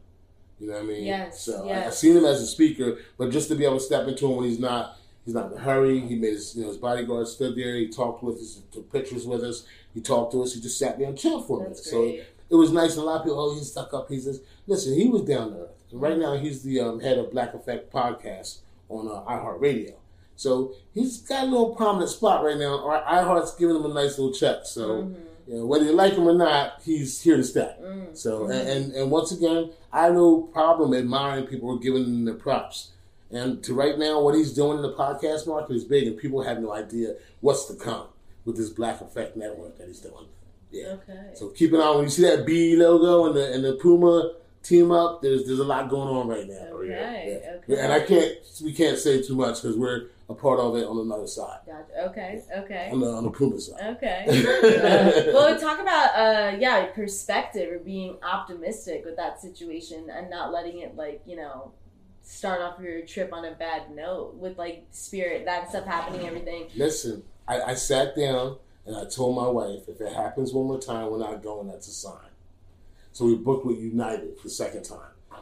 You know what I mean? Yes, So I, I yes. seen him as a speaker, but just to be able to step into him when he's not, he's not in a hurry. He made his, you know, his bodyguard stood there. He talked with us, took pictures with us. He talked to us. He just sat there and chilled for a minute. So it was nice. And a lot of people, oh, he's stuck up. He's this. Listen, he was down there. And right now, he's the um, head of Black Effect podcast on uh, iHeartRadio. So he's got a little prominent spot right now. IHeart's giving him a nice little check. So Mhm. you know, whether you like him or not, he's here to stay. Mm. So and, and and once again, I have no problem admiring people or giving them the props. And to right now, what he's doing in the podcast market is big, and people have no idea what's to come with this Black Effect network that he's doing. Yeah. Okay. So keep an eye on when you see that B logo and the and the Puma team up. There's there's a lot going on right now. Okay. Yeah. Okay. And I can't we can't say too much because we're a part of it on another side, Gotcha. Okay. Okay. on the on the Puma side. Okay. Uh, [LAUGHS] well, talk about uh, yeah, perspective or being optimistic with that situation and not letting it like you know start off your trip on a bad note with like spirit that stuff happening, everything. Listen, I, I sat down and I told my wife, if it happens one more time, we're not going. That's a sign. So we booked with United the second time.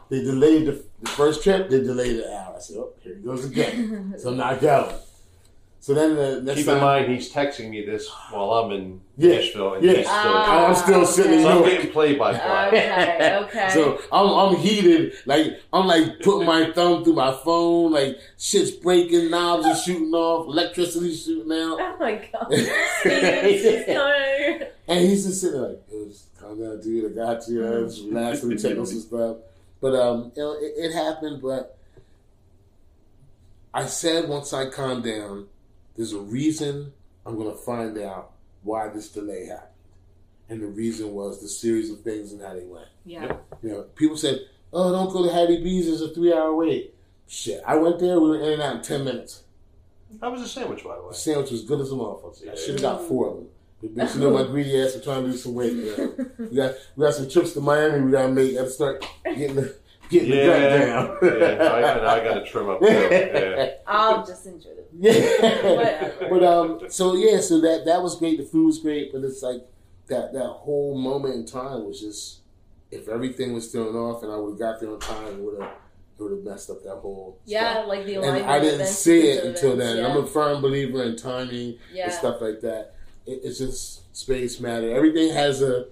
They delayed the, the first trip. They delayed it out. I said, "Oh, here he goes again." [LAUGHS] so I'm not going. So then the next Keep time, in mind, he's texting me this while I'm in Yeah. Nashville, and Yeah. he's still. Ah. I'm still sitting in so I'm York. getting played by play. Okay. Okay. [LAUGHS] So I'm, I'm heated, like I'm like putting my thumb through my phone, like shit's breaking, knobs are shooting off, electricity shooting out. oh my god. [LAUGHS] Steve's just coming. And he's just sitting there like, "Yo, just calm down, dude. I got you. Uh, just relax. Let me check on some stuff. But um, you know, it, it happened. But I said once I calm down, there's a reason. I'm gonna find out why this delay happened, and the reason was the series of things and how they went. Yeah. You know, people said, "Oh, don't go to Hattie B's. It's a three-hour wait." Shit, I went there. We were in and out in ten minutes. How was the sandwich, by the way? The sandwich was good as a motherfucker. I should have got four of them. But bitch, you know my greedy ass. I'm trying to lose some weight. Man. [LAUGHS] We got we got some trips to Miami. We gotta make. Gotta start getting the getting Yeah, the gut down. yeah, I, and I got to trim up. Yeah. I'll just enjoy it. Yeah. But um, so yeah, so that that was great. The food was great, but it's like that that whole moment in time was just if everything was thrown off and I would have got there on time, would have it would have messed up that whole. Yeah, stuff. like the And. I didn't events, see it events, until then. Yeah. I'm a firm believer in timing yeah. and stuff like that. It, it's just space matter. Everything has a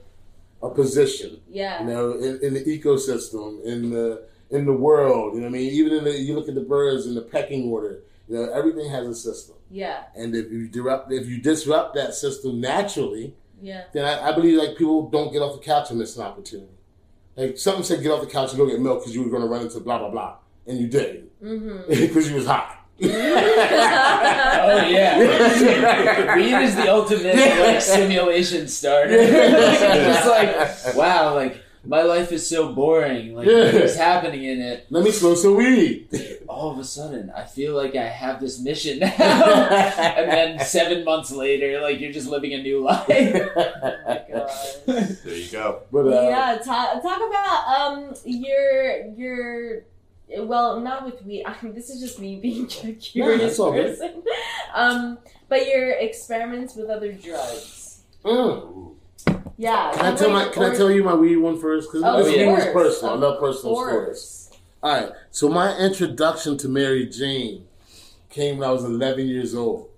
a position. Yeah. You know, in, in the ecosystem, in the in the world. You know what I mean? Even in the, you look at the birds in the pecking order. You know, everything has a system. Yeah. And if you disrupt if you disrupt that system naturally, Yeah. then I, I believe like people don't get off the couch and miss an opportunity. Like something said, get off the couch and go get milk because you were going to run into blah blah blah, and you did Mm-hmm. [LAUGHS] because you was hot. Oh yeah, [LAUGHS] weed is the ultimate like simulation starter. it's just like wow, like my life is so boring. Like Yeah. what's happening in it? Let me smoke some weed. All of a sudden, I feel like I have this mission now. [LAUGHS] and then seven months later, like you're just living a new life. Oh my god. There you go. but uh, yeah, talk, talk about um your your well, not with weed. [LAUGHS] I mean, this is just me being [LAUGHS] a curious good. person. [LAUGHS] Um, but your experiments with other drugs. mm. Yeah. can I tell my can I tell you my weed one first? Because Oh, this yeah. is of personal. I course, love of personal stories. All right. So my introduction to Mary Jane came when I was 11 years old.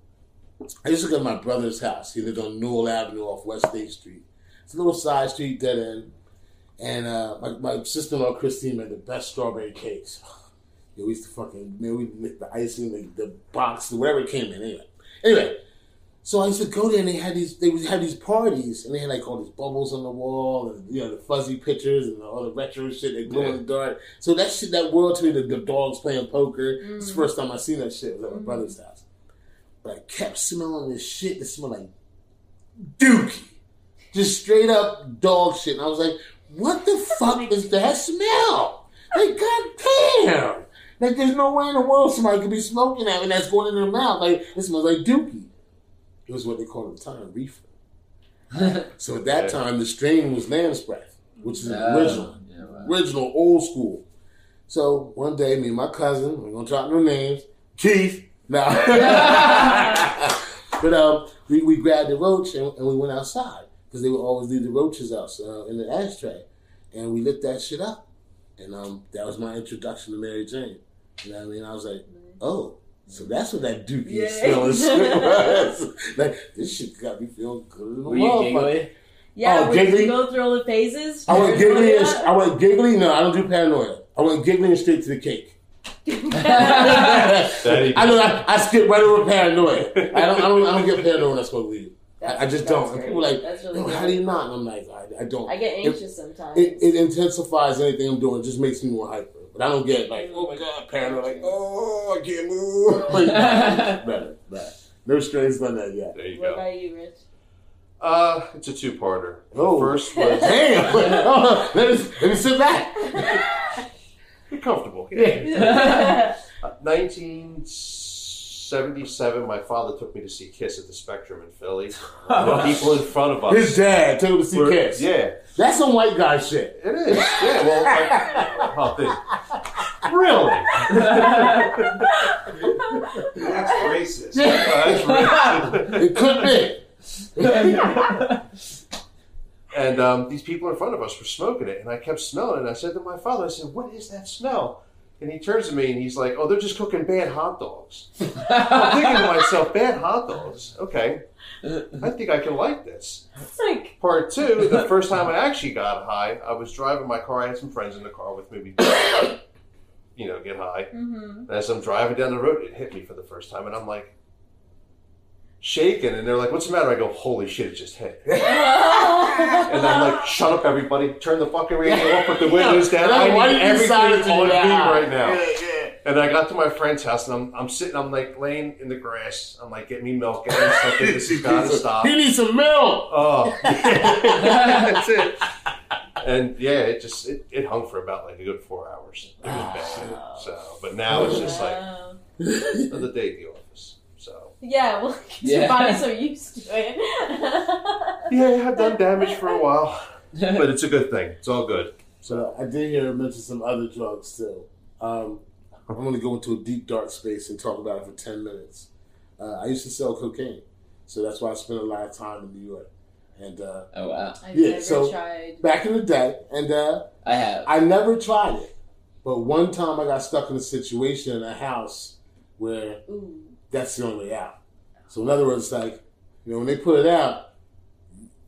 I used to go to my brother's house. He lived on Newell Avenue off West State Street. It's a little side street, dead end. And uh, my, my sister-in-law Christine made the best strawberry cakes. [SIGHS] Yo, we used to fucking man, we lick the icing, the, the box, whatever it came in. Anyway, anyway. So I used to go there, and they had these. They would have these parties, and they had like all these bubbles on the wall, and you know the fuzzy pictures and all the retro shit. that glow in the dark. So that shit, that world to me, the, the dogs playing poker. It's the Mhm. first time I seen that shit. It was at my Mhm. brother's house. But I kept smelling this shit that smelled like dookie, just straight up dog shit. And I was like, "What the fuck is that smell?" Like, goddamn! Like, there's no way in the world somebody could be smoking that and that's going in their mouth. Like, it smells like dookie. It was what they called at the time reefer. [LAUGHS] So at that Yeah. time, the strain was lamb's bread, which is Oh, original yeah, wow. original, old school. So one day, me and my cousin, we're gonna drop no names, Keith. Now, [LAUGHS] [LAUGHS] but um, we, we grabbed the roach and, and we went outside because they would always leave the roaches out uh, in the ashtray, and we lit that shit up, and um, that was my introduction to Mary Jane. You know what I mean? I was like, oh. So that's what that dookie Yeah. smelling shit was. like this shit got me feeling good. as a Were you motherfucker. giggly? Yeah, Oh, when giggly? you go through all the phases. I went first giggly. And, I went giggly. No, I don't do paranoia. I went giggly and straight to the cake. yeah. [LAUGHS] That [LAUGHS] you I know. I, I skip right over paranoia. I don't. I don't. I don't get paranoid when I smoke weed. I, I just don't. And great. people are like, really "Yo, good. how do you not? And I'm like, I, I don't. I get anxious sometimes. It, it intensifies anything I'm doing. It just makes me more hyper. But I don't get like, oh my god, paranoid. Like, oh, I can't move. [LAUGHS] Like, [LAUGHS] better, better. No strains done that yet. There you what go. about you, Rich? Uh, it's a two-parter. The Oh. first [LAUGHS] was Damn. let, me, let me sit back. be comfortable. yeah. Uh, 1977, my father took me to see Kiss at the Spectrum in Philly. [LAUGHS] The people in front of us. His dad took him to see were- Kiss. Yeah, That's some white guy shit. it is. Yeah, well, like, oh, this- really? That's racist. That's right. It could be. And um, these people in front of us were smoking it, and I kept smelling it. And I said to my father, I said, "What is that smell?" And he turns to me and he's like, "Oh, they're just cooking bad hot dogs." [LAUGHS] I'm thinking to myself, "Bad hot dogs? Okay, I think I can like this." It's like, Part two, the first time I actually got high, I was driving my car. I had some friends in the car with me. We, you know, get high. hmm And as I'm driving down the road, it hit me for the first time, and I'm like shaking. And they're like, "What's the matter?" I go, "Holy shit, it just hit." [LAUGHS] And I'm like, "Shut up, everybody! Turn the fucking radio off, put the windows down. I Why need you decided everything to on me right now." Yeah, yeah. And I got to my friend's house, and I'm, I'm sitting, I'm like laying in the grass. I'm like, "Get me milk, get me something. This has got to [LAUGHS] stop." He needs some milk. Oh, [LAUGHS] that's it. And yeah, it just it, it hung for about like a good four hours. It was bad. Ah. So, but now it's just like Wow. another day at the office. So Yeah, well, [LAUGHS] 'cause Yeah. your body's so used to it. [LAUGHS] yeah, I've done damage for a while, [LAUGHS] but it's a good thing. It's all good. So I did hear her mention some other drugs too. Um, I'm going to go into a deep dark space and talk about it for ten minutes. Uh, I used to sell cocaine, so that's why I spent a lot of time in New York. And uh, oh wow, I've Yeah, never so- tried. back in the day, and uh, I have. I never tried it, but one time I got stuck in a situation in a house where Ooh. That's the only way out. So in other words, like you know, when they put it out,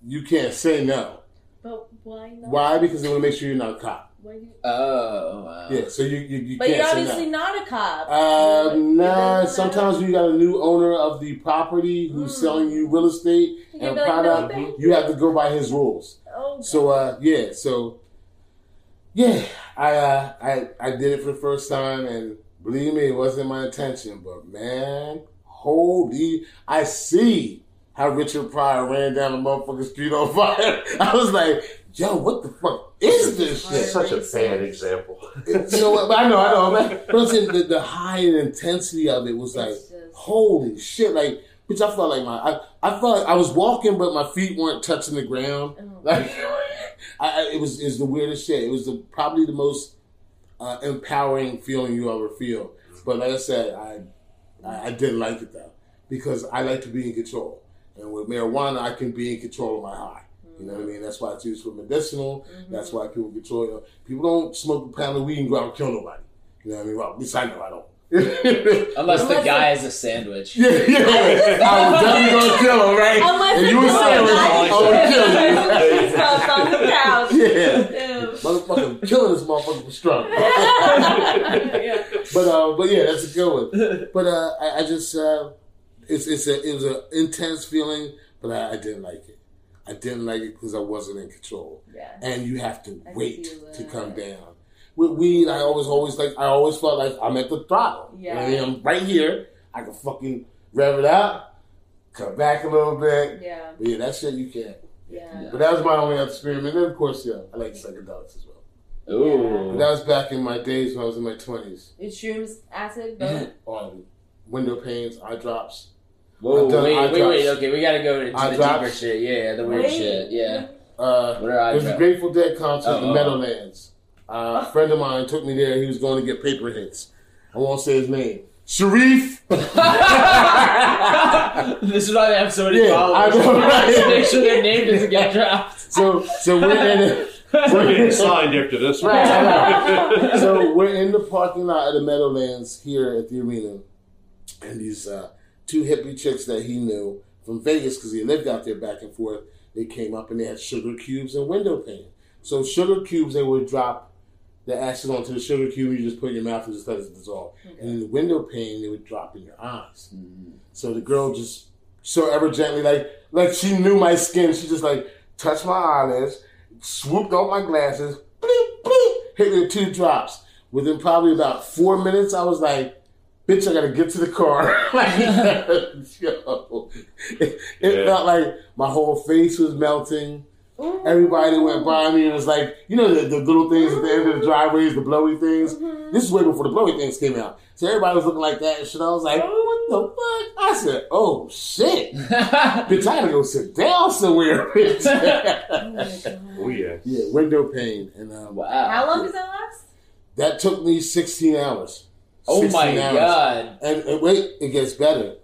you can't say no. But why not? Why? Because they want to make sure you're not a cop. Why you... Oh, wow. Yeah, so you you, you But can't you're say obviously that. not a cop. Uh, You nah. Sometimes when you got a new owner of the property who's Mm. selling you real estate You and be like, no, product, you have to go by his rules. Oh, So uh, yeah, so yeah, I uh, I I did it for the first time, and believe me, it wasn't my intention, but man, holy, I see how Richard Pryor ran down the motherfucking street on [LAUGHS] fire. I was like, yo, what the fuck is this shit? It's such a bad example. you know what? I know, I know, man. But I'm saying the, the high and intensity of it was like, just- holy shit! Like, bitch, I felt like my, I, I felt like I was walking, but my feet weren't touching the ground. Oh. [LAUGHS] Like, I, I, it was, it was the weirdest shit. It was the, probably the most uh, empowering feeling you ever feel. But like I said, I, I, I didn't like it though because I like to be in control, and with marijuana, I can be in control of my high. You know what I mean? That's why it's used for medicinal. Mm-hmm. That's why people control you. People don't smoke a pound of weed and go out and kill nobody. You know what I mean? Well, at least I know I don't. [LAUGHS] Unless, the guy is a sandwich. yeah, yeah. I was definitely gonna kill him, right? Unless and you were not sandwich. I would kill you. On the couch. [LAUGHS] yeah. Ew. Motherfucker, killing this motherfucker for strong. yeah. [LAUGHS] [LAUGHS] But uh, but yeah, that's a good one. But uh, I, I just uh, it's it's a it was an intense feeling, but I, I didn't like it. I didn't like it because I wasn't in control, Yeah. and you have to I wait to come down. With weed, I always always like I always felt like I'm at the throttle. You know I mean? I'm right here. I can fucking rev it out, cut back a little bit. Yeah. But yeah, that shit you can't. Yeah. But that was my only other experiment. And then, of course, yeah, I like psychedelics as well. But that was back in my days when I was in my twenties. It's shrooms acid? Both? On [LAUGHS] window panes, eye drops. Whoa, I've wait, eye wait, wait. Okay, we gotta go into Eye the drops. deeper shit. Yeah, the weird Wait. shit. Yeah. Uh, What are eye there's a? Grateful Dead concert in Uh-oh. Meadowlands. Uh, a friend of mine took me there. He was going to get paper hits. I won't say his name. Sharif. [LAUGHS] [LAUGHS] this is why they have so many Yeah, followers. I know, right? To [LAUGHS] make sure their name doesn't get dropped. So, so we're in it. We're getting signed after this one. Right, I so we're in the parking lot of the Meadowlands here at the arena, and these uh, two hippie chicks that he knew from Vegas because he lived out there back and forth. They came up and they had sugar cubes and window pane. So sugar cubes, they would drop the acid onto the sugar cube. And you just put it in your mouth and just let it dissolve. And in the window pane, they would drop in your eyes. Mm-hmm. So the girl just so ever gently, like like she knew my skin. She just like touched my eyelids, swooped off my glasses, bleep, bleep, hit me with two drops. Within probably about four minutes, I was like, "Bitch, I gotta get to the car." [LAUGHS] like, [LAUGHS] yo, it, it Yeah. felt like my whole face was melting. Ooh. Everybody went by me and was like, you know, the, the little things at the end of the driveways, the blowy things. Mhm. This is way before the blowy things came out. So everybody was looking like that and shit. I was like, oh, what the fuck? I said, oh, shit. [LAUGHS] Bitch, I gotta go sit down somewhere. [LAUGHS] bitch. Oh. Oh yeah. yeah, window pane. And um, wow. How long does that last? that took me 16 hours. Oh 16 my hours. god. And, and wait, it gets better.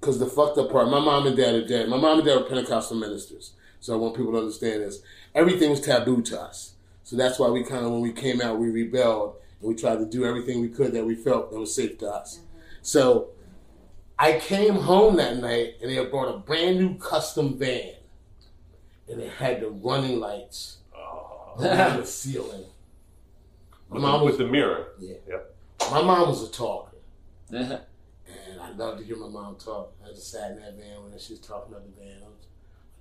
Because the fucked up part, my mom and dad are dead. My mom and dad were Pentecostal ministers. So I want people to understand this. Everything was taboo to us. So that's why we kind of, when we came out, we rebelled. And we tried to do everything we could that we felt that was safe to us. Mm-hmm. So I came home that night and they had brought a brand new custom van. And it had the running lights Oh. around the ceiling. My With, mom the, was with the mirror. yeah. Yep. My mom was a talker. [LAUGHS] And I love to hear my mom talk. I just sat in that van when she was talking about the van.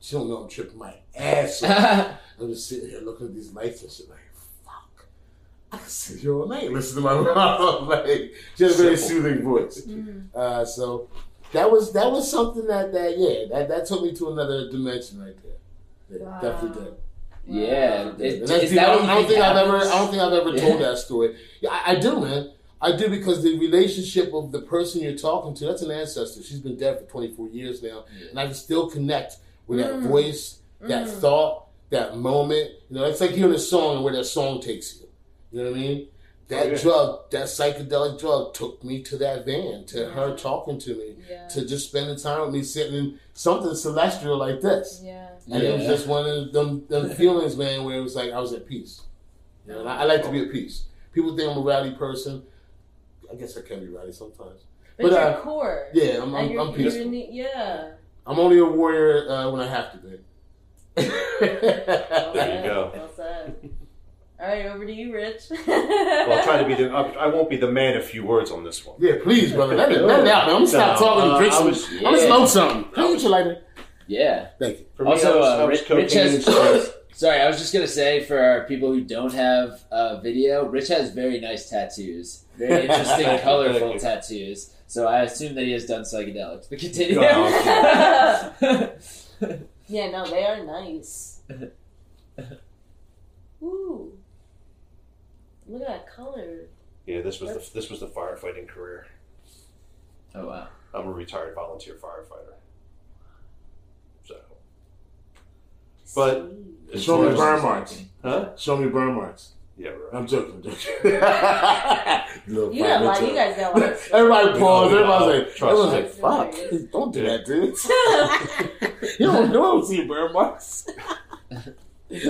I was, she don't know I'm tripping my ass [LAUGHS] off. I'm just sitting here looking at these lights and shit like, fuck. I can sit here all night listen to my [LAUGHS] mom. like, she has a very Simple. soothing voice. Mm. Uh, so that was that was something that, that yeah, that, that took me to another dimension right there. Yeah, Wow. Definitely did. Yeah. And Is, that's that I don't, I don't think I've ever. I don't think I've ever Yeah. told that story. Yeah, I, I do, man. I do because the relationship of the person you're talking to, that's an ancestor. She's been dead for 24 years now. And I can still connect with that Mm. voice, that Mm. thought, that moment. You know, it's like hearing a song and where that song takes you. You know what I mean? That Oh, yeah. drug, that psychedelic drug took me to that van, to her talking to me, Yeah. to just spending time with me sitting in something celestial like this. Yeah. And it was just one of them, them [LAUGHS] feelings, man, where it was like I was at peace. You know, and I, I like to be at peace. People think I'm a rowdy person. I guess I can be rowdy sometimes. But, But, you're uh, core. Yeah, I'm, And I'm, you're, I'm peaceful. in the- yeah. I'm only a warrior uh, when I have to be. [LAUGHS] There you go. Well said. All right, over to you, Rich. Well, I'll try to be the. I I won't be the man of few words on this one. yeah, please, brother. Let it, let it out, man. I'm gonna stop No, talking uh, and drink I some. was- I'm gonna yeah. smoke something. Can you get your lighter? Yeah. Thank you. For me, Also, I was, uh, I was Rich- Rich has- and stress. [LAUGHS] Sorry, I was just gonna say for our people who don't have uh, video, Rich has very nice tattoos, very [LAUGHS] interesting, colorful thank you. tattoos. So I assume that he has done psychedelics. But continue. Oh, [LAUGHS] yeah, no, they are nice. [LAUGHS] Ooh. Look at that color. Yeah, this was the this was the firefighting career. oh wow. I'm a retired volunteer firefighter. So, But- Sweet. as Show me as- burn marks. huh? Show me burn marks. Yeah, right. I'm joking. I'm joking. [LAUGHS] Little You got a lot. private You guys got a lot. of- [LAUGHS] Everybody pause. No, no, Everybody's like, trust everyone's like, fuck. Don't do that, dude. [LAUGHS] you don't, know don't see burn marks. I'm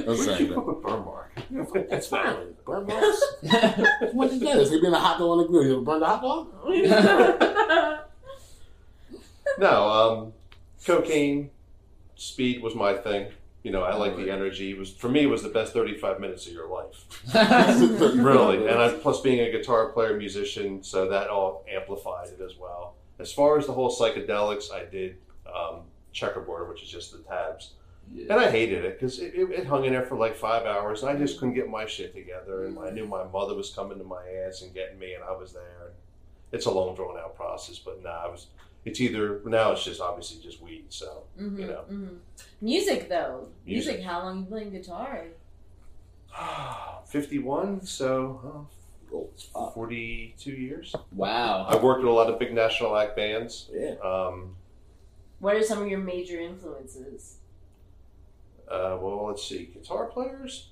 Where sorry, did you man. put a burn mark? That's fine. Burn marks? What you get? It's like being a hot dog on the grill. You ever burn the hot dog? No, um, cocaine, speed was my thing. You know, I like the energy. It was for me, it was the best 35 minutes of your life. [LAUGHS] [LAUGHS] really. And I, plus being a guitar player musician so that all amplified it as well. As far as the whole psychedelics i did um, checkerboard which is just the tabs. And i hated it because it, it, it hung in there for like five hours and i just couldn't get my shit together and i knew my mother was coming to my ass and getting me and i was there. It's a long drawn out process but nah, I was it's either now it's just obviously just weed so Mhm, You know. mhm. Music though. Music. Music. How long you playing guitar? [SIGHS] 51 so Oh, uh, 42 years wow. i've worked with a lot of big national act bands Yeah. um, What are some of your major influences? Uh, well, let's see. Guitar players.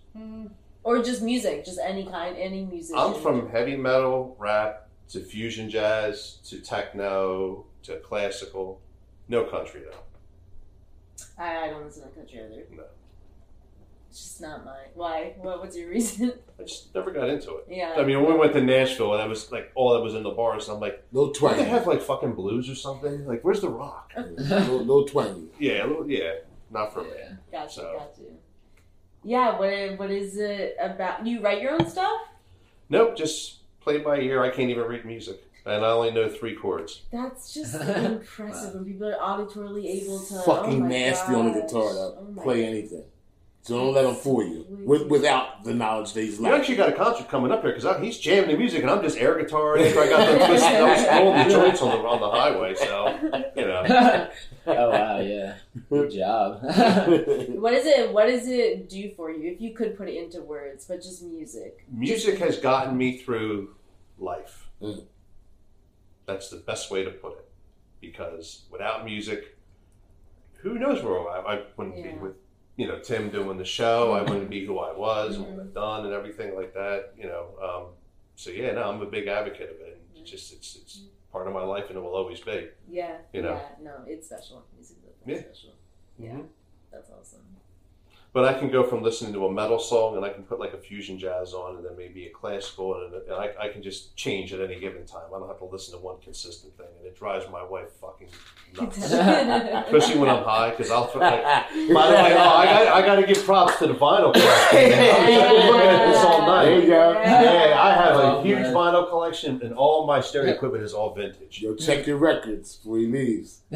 Or just music, just any kind, any music. I'm from heavy metal, rap to fusion jazz to techno to classical. No country though. I, I don't listen to country either. No. It's just not mine. Why? What, what's your reason? [LAUGHS] I just never got into it. yeah. I mean, when we went to Nashville and I was like all that was in the bars, and I'm like, No twang. twangy. they have like fucking blues or something? Like, where's the rock? no, no twangy. Yeah, little- yeah, not for me. Yeah. Gotcha, So- gotcha. Yeah, what what is it about? You write your own stuff? Nope, just play by ear. I can't even read music, and I only know three chords. That's just [LAUGHS] impressive when people are auditorily able to. Fucking oh my nasty on the gosh. guitar. Though. Oh Play gosh. anything. So don't let them fool you with, without the knowledge that he's You like. actually got a concert coming up here because he's jamming the music and I'm just air guitar after I got done twisting. I was rolling the joints on the on the highway, so you know. [LAUGHS] oh wow, yeah. Good job. [LAUGHS] What is it? What does it do for you? If you could put it into words, but just music. Music has gotten me through life. Mm. That's the best way to put it. Because without music, who knows where I, I wouldn't be with you know Tim doing the show. I wouldn't be who I was and what I've done and everything like that. You know, um, so yeah, no, I'm a big advocate of it. And it's just it's it's part of my life and it will always be. Yeah. You know. Yeah. No, it's special. Music is Yeah. special. Yeah. Mhm. That's awesome. But I can go from listening to a metal song and I can put like a fusion jazz on and then maybe a classical and, and I, I can just change at any given time. I don't have to listen to one consistent thing and it drives my wife fucking nuts. [LAUGHS] Especially when I'm high because I'll. Like, by the way, oh, I got I got to give props to the vinyl collection. I've been looking at this all There you night. go. Yeah, I have a Oh, huge man. vinyl collection and all my stereo equipment is all vintage. Yo, check your records before he leaves. [LAUGHS]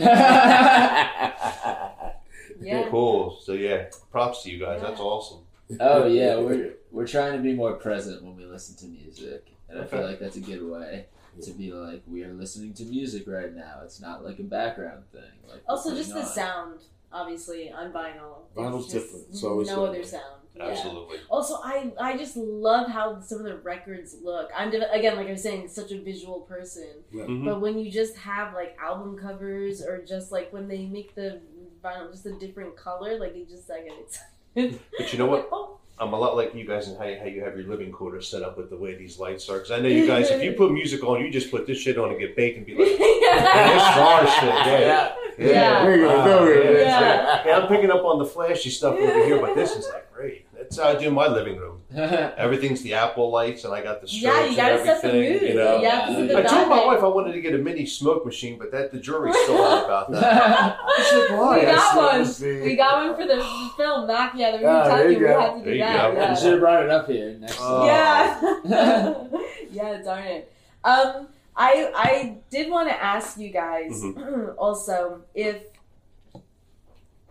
Yeah. Cool. So yeah, props to you guys. That's awesome. oh [LAUGHS] yeah, we're we're trying to be more present when we listen to music, and I feel like that's a good way to be like we are listening to music right now. It's not like a background thing. Like Also, just putting the sound, obviously, on vinyl. Vinyl's different. So it's no good. other sound. Yeah. Absolutely. Also, I I just love how some of the records look. I'm div- again, like I was saying, such a visual person. Mhm. But when you just have like album covers, or just like when they make the vinyl just a different color, like it just I get excited. But you know what? Oh, I'm a lot like you guys in how you, how you have your living quarters set up with the way these lights are. Because I know you guys, if you put music on, you just put this shit on and get baked and be like, and it's star [LAUGHS] shit. Yeah. Yeah. There you go. Wow, There you go. Yeah. Yeah, I'm picking up on the flashy stuff over here, but this is like great. That's That's how I do my living room. [LAUGHS] Everything's the Apple lights, and I got the strobes Yeah, you gotta and set the everything. mood. You know, You have to set the I told my wife I wanted to get a mini smoke machine, but that the jury's still out [LAUGHS] about that. She's like, why? We I got said, one. See? We got one for the [GASPS] film. Knock yeah, the Ah, there Kentucky. you We go. had to do There you that. go. Yeah. You should have brought it up here next Oh. Yeah. [LAUGHS] yeah, darn it. Um, I I did want to ask you guys Mm-hmm. [CLEARS THROAT] also if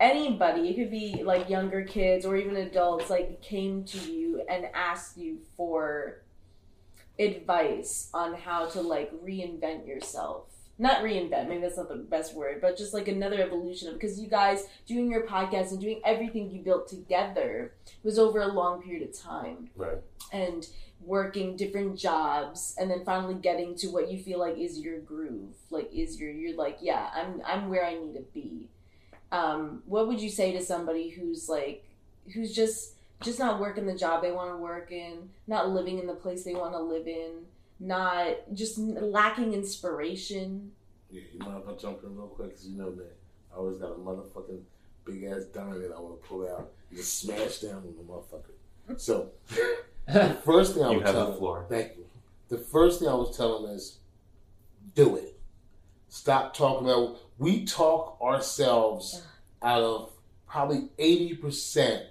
anybody, it could be like younger kids or even adults, like came to you and asked you for advice on how to like reinvent yourself. Not reinvent, maybe that's not the best word, but just like another evolution of because you guys doing your podcast and doing everything you built together was over a long period of time Right. and working different jobs and then finally getting to what you feel like is your groove like is your you're like yeah i'm i'm where i need to be um what would you say to somebody who's like who's just just not working the job they want to work in not living in the place they want to live in not just lacking inspiration Yeah, you mind if I jump in real quick? Because you know, man, I always got a motherfucking big ass diamond I want to pull out and just smash down on the motherfucker. So, the [LAUGHS] first thing I You would have tell the them- floor. Thank you. The first thing I was telling them is do it. Stop talking about. We talk ourselves out of probably 80%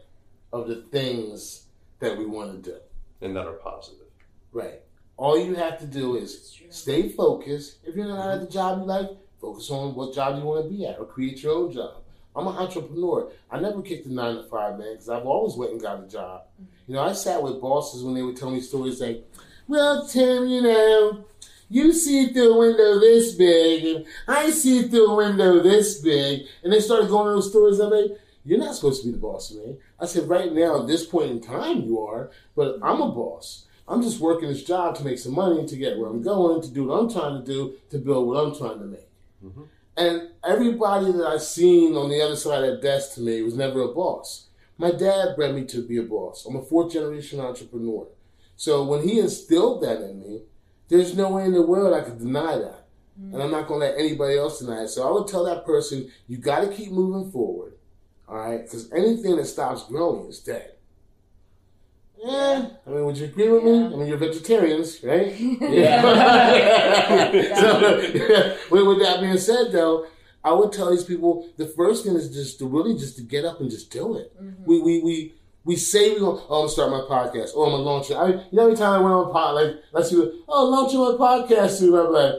of the things that we want to do. And that are positive. Right. All you have to do is stay focused. If you're not at the job you like, focus on what job you want to be at or create your own job. I'm an entrepreneur. I never kicked a nine to five man because I've always went and got a job. Mm-hmm. You know, I sat with bosses when they would tell me stories like, "Well, Tim, you know, you see through a window this big, and I see through a window this big," and they started going to those stories. I'm like, "You're not supposed to be the boss of me." I said, "Right now, at this point in time, you are, but I'm a boss." I'm just working this job to make some money to get where I'm going, to do what I'm trying to do, to build what I'm trying to make. Mhm. And everybody that I've seen on the other side of that desk to me was never a boss. My dad bred me to be a boss. I'm a fourth generation entrepreneur. So when he instilled that in me, there's no way in the world I could deny that. And I'm not going to let anybody else deny it. So I would tell that person, you got to keep moving forward. All right? Because anything that stops growing is dead. Yeah. I mean, would you agree with me? I mean, you're vegetarians, right? [LAUGHS] Yeah. [LAUGHS] [LAUGHS] so, with, with that being said, though, I would tell these people the first thing is just to really just to get up and just do it. Mm-hmm. We we we we say we going oh I'm gonna start my podcast, oh I'm gonna launch it. I you know every time I went on a pod like let's see what oh launching my podcast soon, I'm like,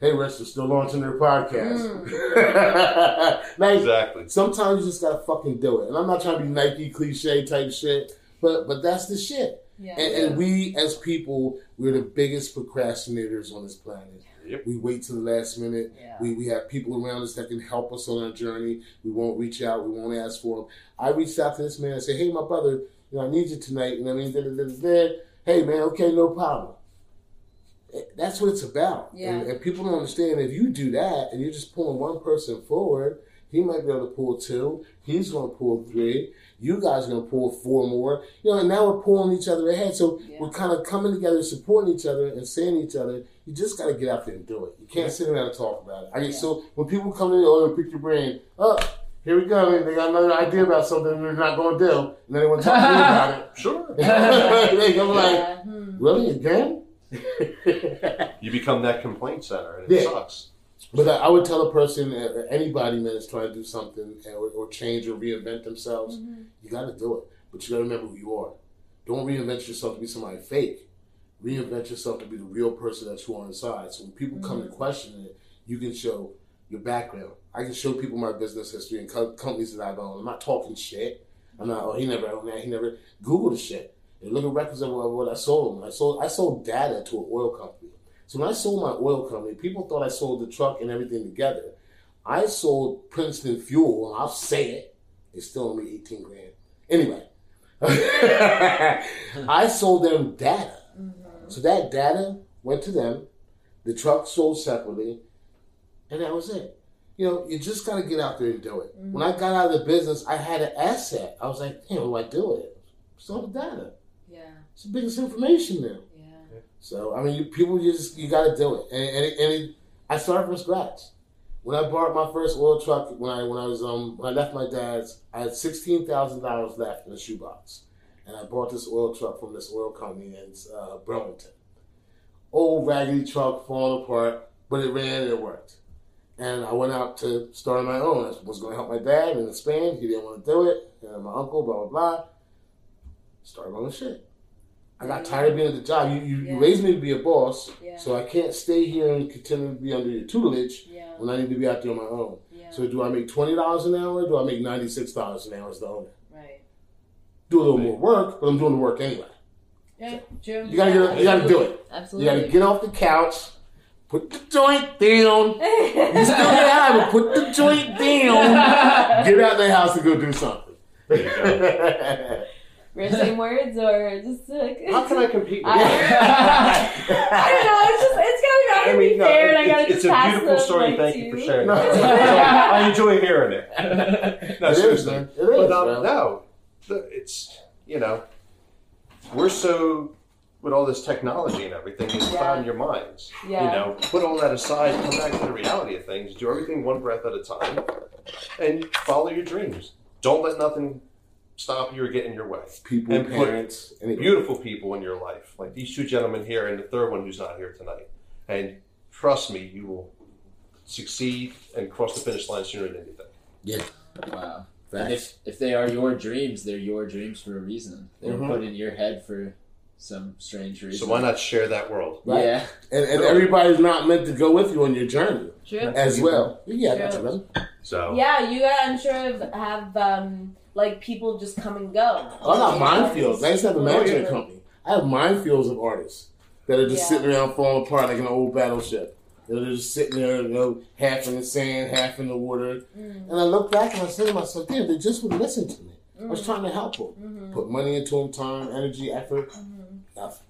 hey Rest, they're still launching their podcast. Hmm. [LAUGHS] like Exactly. sometimes you just gotta fucking do it. And I'm not trying to be Nike cliche type shit, but but that's the shit. yeah And, and we, as people, we're the biggest procrastinators on this planet. Yep. We wait to the last minute. Yeah. We, we have people around us that can help us on our journey. We won't reach out. We won't ask for them. I reached out to this man and said, "Hey, my brother, you know, I need you tonight." You know what I mean? Da, da, da, da, da. Hey, man. Okay, no problem. Eh, That's what it's about. Yeah. And, and people don't understand if you do that and you're just pulling one person forward, he might be able to pull two. He's going to pull three. You guys are going to pull four more. You know, and now we're pulling each other ahead. So Yeah. we're kind of coming together, supporting each other, and saying to each other, you just got to get out there and do it. You can't sit around and talk about it. I get Yeah. so when people come in, oh, and pick your brain. Oh, here we go. They got another idea about something they're not going to do, and then they want to talk to me about it. [LAUGHS] Sure. [LAUGHS] They- I'm like, Yeah. Hmm. really again? You become that complaint center, and Yeah. it sucks. But I, I would tell a person, uh, anybody man is trying to do something uh, or, or change or reinvent themselves, Mm-hmm. you got to do it. But you got to remember who you are. Don't reinvent yourself to be somebody fake. Reinvent yourself to be the real person that you are inside. So when people come to question it, you can show your background. I can show people my business history and co- companies that I've owned. I'm not talking shit. I'm not. Oh, he never owned that. He never. Google the shit. And look at records of what, what I sold. I sold. I sold data to an oil company. So when I sold my oil company, people thought I sold the truck and everything together. I sold Princeton Fuel, and I'll say it. They still owe me 18 grand. Anyway, [LAUGHS] I sold them data. Mm-hmm. So that data went to them. The truck sold separately, and that was it. You know, you just got to get out there and do it. When I got out of the business, I had an asset. I was like, damn, what do I do with it? Sell the data. Yeah. It's the biggest information now. So I mean, you, people you just you got to do it, and and, it, and it, I started from scratch. When I bought my first oil truck, when I when I was um when I left my dad's, I had sixteen thousand dollars left in the shoebox, and I bought this oil truck from this oil company in uh, Burlington. Old raggedy truck, falling apart, but it ran and it worked. And I went out to start on my own. I was going to help my dad and expand. He didn't want to do it. And my uncle, blah blah blah. Started on the shit. I got tired of being at the job. You, you, Yeah. you raised me to be a boss, Yeah. so I can't stay here and continue to be under your tutelage Yeah. when I need to be out there on my own. Yeah. So do I make twenty dollars an hour? Or do I make ninety six dollars an hour as the owner? right. Do a little more work, but I'm doing the work anyway. Yeah. True. You gotta get, you gotta do it. Absolutely. You gotta get off the couch, put the joint down. [LAUGHS] You still get high, but put the joint down. [LAUGHS] Get out the house and go do something. [LAUGHS] We're saying words or just like. How can I compete with I, that? I don't know. It's just it's gotta, gotta I mean, be no, fair, and I it's, gotta it's just a pass beautiful the story. mic Thank to you for sharing. No. [LAUGHS] I enjoy hearing it. [LAUGHS] No, It is, seriously. man. It is, But um, no, it's you know, we're so with all this technology and everything, it's Yeah. clouding your minds. Yeah. You know, put all that aside, come back to the reality of things. Do everything one breath at a time, and follow your dreams. Don't let nothing stop you or get in your way. People, And parents, anybody. Beautiful people in your life, like these two gentlemen here, and the third one who's not here tonight. And trust me, you will succeed and cross the finish line sooner than you think. Yeah. Wow. And if, if they are your dreams, they're your dreams for a reason. They were Mhm. put in your head for some strange reason. So why not share that world? Right. Yeah. And, and everybody's not meant to go with you on your journey True. as well. Yeah, I got you, True. brother. So Yeah, you gotta, I'm sure have, have um like people just come and go. Oh, not minefields. I used to have a management Yeah. company. I have minefields of artists that are just Yeah. sitting around falling apart like an old battleship. They're just sitting there, you know, half in the sand, half in the water. Mm, And I look back and I say to myself, damn, they just would listen to me. I was mm, trying to help them. mhm, Put money into them, time, energy, effort. mhm. Nothing.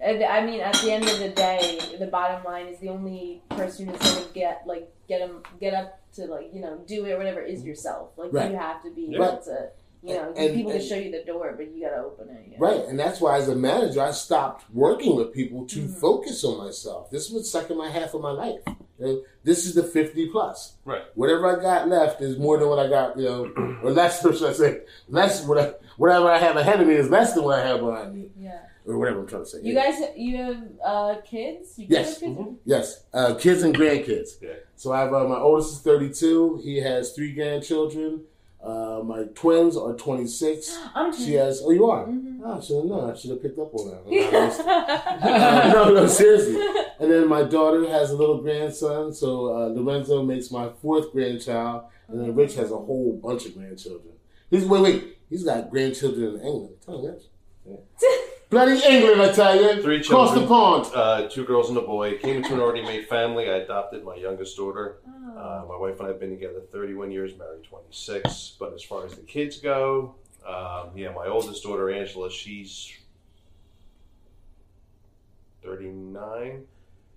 And, I mean, at the end of the day, the bottom line is the only person who's gonna get like get them get up to like you know do it or whatever is yourself. Like Right. you have to be Yeah. able to you know And- people and- can show you the door, but you gotta open it. yeah. Right. And that's why, as a manager, I stopped working with people to Mhm. focus on myself. This was second my half of my life. You this is the 50 plus. Right. Whatever I got left is more than what I got, you know, [CLEARS THROAT] or less, or [LAUGHS] should I say, less, whatever, whatever I have ahead of me is less than what I have behind me, Yeah. Or whatever I'm trying to say. You guys, you have uh, kids? You Yes. have kids? Mhm. Yes. Uh, kids and grandkids. Yeah. So I have uh, my oldest is 32. He has three grandchildren. Uh, my twins are 26. I'm She has, oh, you are? Mhm. Oh, I should have known. I should have picked up on that. [LAUGHS] Uh, no, no, seriously. And then my daughter has a little grandson, so uh, Lorenzo makes my fourth grandchild, and then Rich has a whole bunch of grandchildren. He's wait, wait, he's got grandchildren in England. Tell you that. Yeah. [LAUGHS] Bloody England, I tell you. Three Across the pond. uh, two girls and a boy. Came into an already made family. I adopted my youngest daughter. Uh, my wife and I have been together 31 years, married 26. But as far as the kids go, um, yeah, my oldest daughter Angela, she's 39,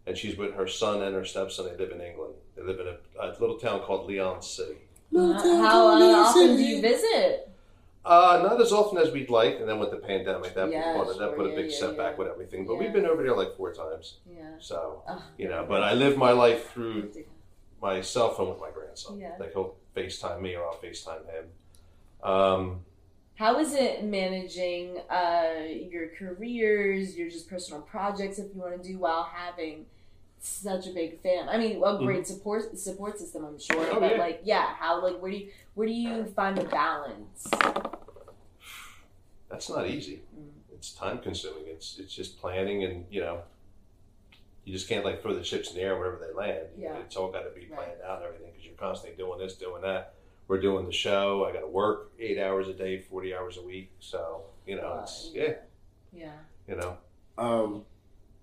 and she's with her son and her stepson. They live in England. They live in a, a little town called Leigh-on-Sea. Uh, how uh, often do you visit? Uh, not as often as we'd like, and then with the pandemic, that Yeah, put, that sure, put a yeah, big yeah, setback yeah. with everything. But Yeah. we've been over there like four times, Yeah. so Oh, you know. But I live my life through my cell phone with my grandson. Yeah. Like he'll FaceTime me or I'll FaceTime him. Um, How is it managing uh, your careers, your just personal projects, if you want to do, while having such a big fan? I mean, a great support support system, I'm sure, Mm-hmm. Oh, but yeah. like, yeah, how like where do you where do you find the balance? that's not easy. Mm. It's time consuming. It's it's just planning and you know. You just can't like throw the chips in the air wherever they land. Yeah. It's all got to be Right. planned out and everything because you're constantly doing this, doing that. We're doing the show. I got to work eight hours a day, forty hours a week. So you know, it's Uh, yeah, Yeah. you know. Um,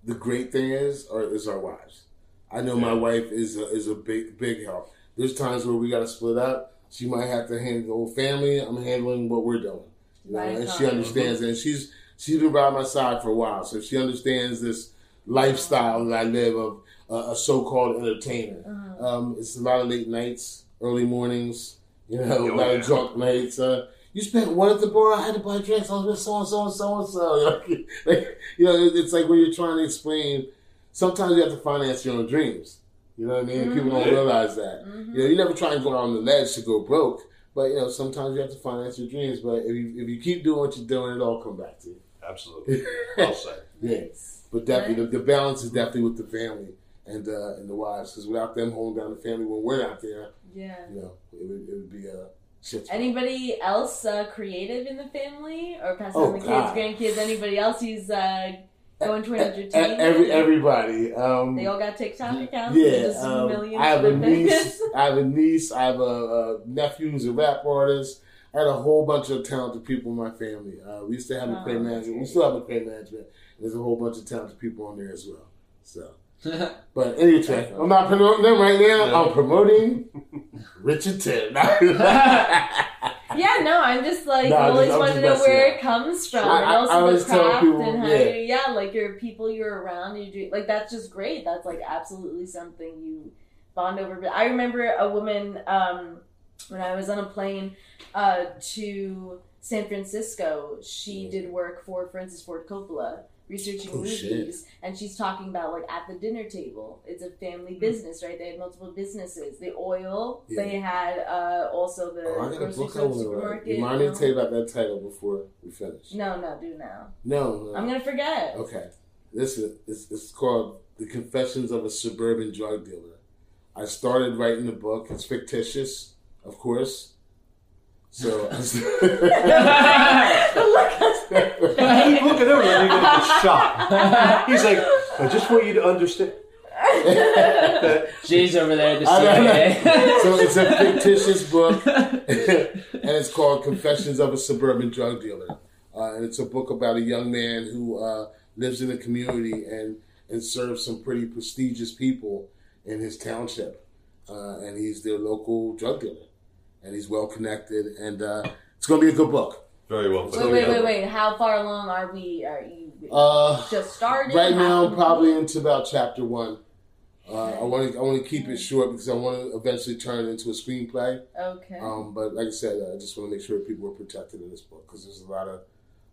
the great thing is, or is our wives. I know my wife is a, is a big big help. There's times where we got to split up. She might have to handle the whole family. I'm handling what we're doing. You know, and she huh. understands it. And she's she's been by my side for a while, so she understands this lifestyle that I live of uh, a so-called entertainer. Uh-huh. Um, it's a lot of late nights, early mornings. You know, Oh, a lot yeah. of drunk nights. Uh, you spent one at the bar. I had to buy drinks. I was with so and so and so and so. Like, you know, it's like when you're trying to explain. Sometimes you have to finance your own dreams. You know what I mean? People don't Mhm. realize that. Mhm. You know, you never try and go out on the ledge to go broke, But you know, sometimes you have to finance your dreams. But if you if you keep doing what you're doing, it all come back to you. Absolutely. [LAUGHS] Well said. Yeah. Nice. But definitely, the, the balance is definitely with the family and uh, and the wives. Because without them holding down the family when we're not there, Yeah. you know, it would, it would be a shit. show. Anybody else uh, creative in the family, or passing Oh, on the God. kids, grandkids? Anybody else who's uh, going towards your team? Every everybody. Um, They all got TikTok accounts. yeah, um, I have a niece. [LAUGHS] I have a niece. I have a, a nephew who's a rap artist. I had a whole bunch of talented people in my family. Uh, we used to have a Oh, crane that's management. We still have a crane management. There's a whole bunch of talented people on there as well. So, [LAUGHS] but anyway, I'm not promoting them right now. No. I'm promoting [LAUGHS] Richard Tim. [LAUGHS] Yeah, no, I'm just like No, I'm always want to know where it comes from, I- and I- I also always the craft people, and how yeah. you, yeah, like your people you're around, you do like that's just great. That's like absolutely something you bond over. But I remember a woman um, when I was on a plane uh, to San Francisco. She did work for Francis Ford Coppola. Researching Oh, shit. movies, and she's talking about like at the dinner table. It's a family business, right? They had multiple businesses. The oil, Yeah. they had uh, also the Oh, I got a grocery book I store, supermarket. You to know? tell you about that title before we finish. No, no, do now. No, no. I'm gonna forget. Okay. This is it's, it's called The Confessions of a Suburban Drug Dealer. I started writing the book. It's fictitious, of course. So [LAUGHS] [LAUGHS] [LAUGHS] He's looking over and he gets shot. He's like, I just want you to understand. Jay's over there at the I don't know. [LAUGHS] So it's a fictitious book, and it's called Confessions of a Suburban Drug Dealer. Uh, and it's a book about a young man who uh, lives in a community and and serves some pretty prestigious people in his township. Uh, and he's their local drug dealer, and he's well connected, and uh, it's going to be a good book. Very well. wait, wait, wait, wait. How far along are we? Are you Uh, just started? right now, How- I'm probably into about chapter one. Uh, I want to I want to keep it short because I want to eventually turn it into a screenplay. Okay. Um, but like I said, I just want to make sure people are protected in this book because there's a lot of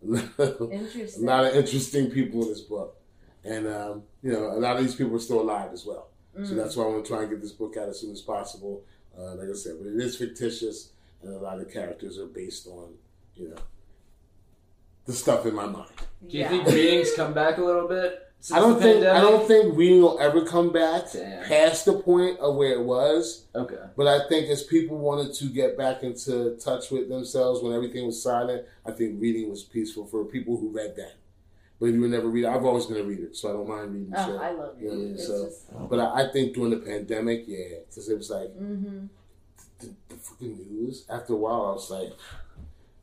[LAUGHS] a Interesting. lot of interesting people in this book, and um, you know a lot of these people are still alive as well. So Mm. that's why I want to try and get this book out as soon as possible. Uh, like I said, but it is fictitious, and a lot of characters are based on you know the stuff in my mind. Do you yeah. think readings come back a little bit? Since I don't the think I don't think reading will ever come back Damn. past the point of where it was. Okay. But I think as people wanted to get back into touch with themselves when everything was silent, I think reading was peaceful for people who read that. But if you were never read, I've always been a reader, so I don't mind reading Oh, shit. I love You know what I mean? So, just. but I, I think during the pandemic, yeah, because it was like hmm the, the fucking news. After a while, I was like,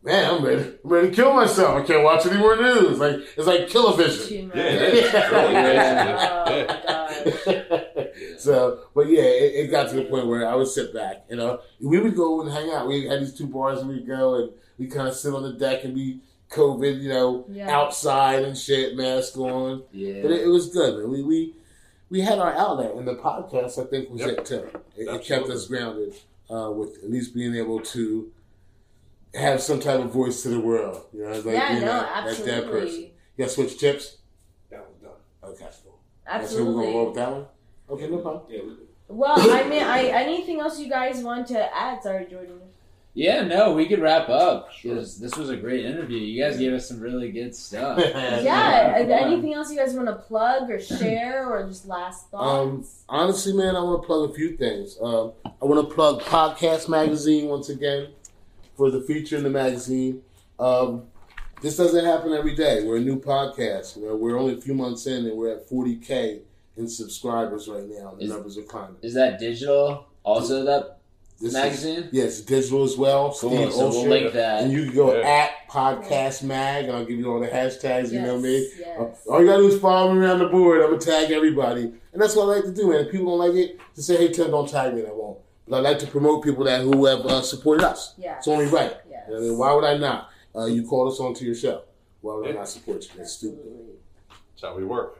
man, I'm ready, I'm ready to kill myself. I can't watch any more news. Like it's like kill-o-vision. Too. Yeah, it is. Really Oh my gosh. so, but yeah, it, it got to the point where I would sit back. You know, we would go and hang out. We had these two bars, and we'd go and we kind of sit on the deck and be COVID, you know, Yeah. outside and shit, mask on. Yeah. But it, it was good, man. We we we had our outlet, and the podcast I think was Yep. it too. It, it kept us grounded uh, with at least being able to have some type of voice to the world. You know, like yeah, being no, that, that dead person. You got switch chips? That was done. Okay, cool. That's we're gonna roll with that one. Okay, no problem. Yeah, we, Well, I mean, I anything else you guys want to add? Sorry, Jordan. Yeah, no, we could wrap up. This, this was a great interview. You guys gave us some really good stuff. [LAUGHS] Yeah. anything else you guys want to plug or share or just last Um, thoughts? honestly, man, I want to plug a few things. Um, I want to plug Podcast Magazine once again for the feature in the magazine. Um, this doesn't happen every day. We're a new podcast. You know, we're only a few months in, and we're at 40k in subscribers right now. The Is- numbers are climbing. Is that digital? Also, that This is- magazine? yes, digital as well. Cool. Steve So we'll link that. And you can go Yeah. at Podcast Mag, and I'll give you all the hashtags. You know me. Yes. Uh, All you gotta do is follow me around the board. I'm gonna tag everybody, and that's what I like to do. Man, if people don't like it, just say, "Hey, Tim, don't tag me," and I won't. But I like to promote people that who have uh, supported us. Yeah. It's only right. Yes. I mean, why would I not? Uh, you called us onto your show. Why would I not support you? That's stupid. Absolutely. That's how we work.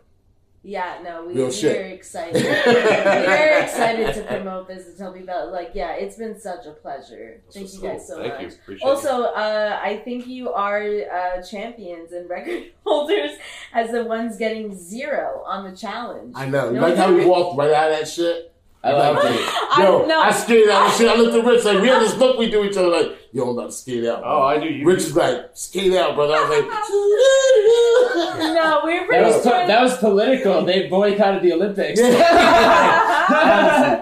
Yeah, no, we, [LAUGHS] we are shit. excited. we're excited to promote this and tell people about like, yeah, it's been such a pleasure. Thank you was guys so cool. Thank much. you. Appreciate Also, uh, I think you are uh, champions and record [LAUGHS] holders as the ones getting zero on the challenge. I know. You No, like how we walked right out of that shit? I like Love it. I Yo, know. I skated out and shit. I looked at Rich like we had this look we do each other like, yo, I'm about to skate out. Oh, I knew you. Rich is like, skate out, brother. I was like, [LAUGHS] [LAUGHS] no, we're That was po- that was political. They boycotted the Olympics. [LAUGHS]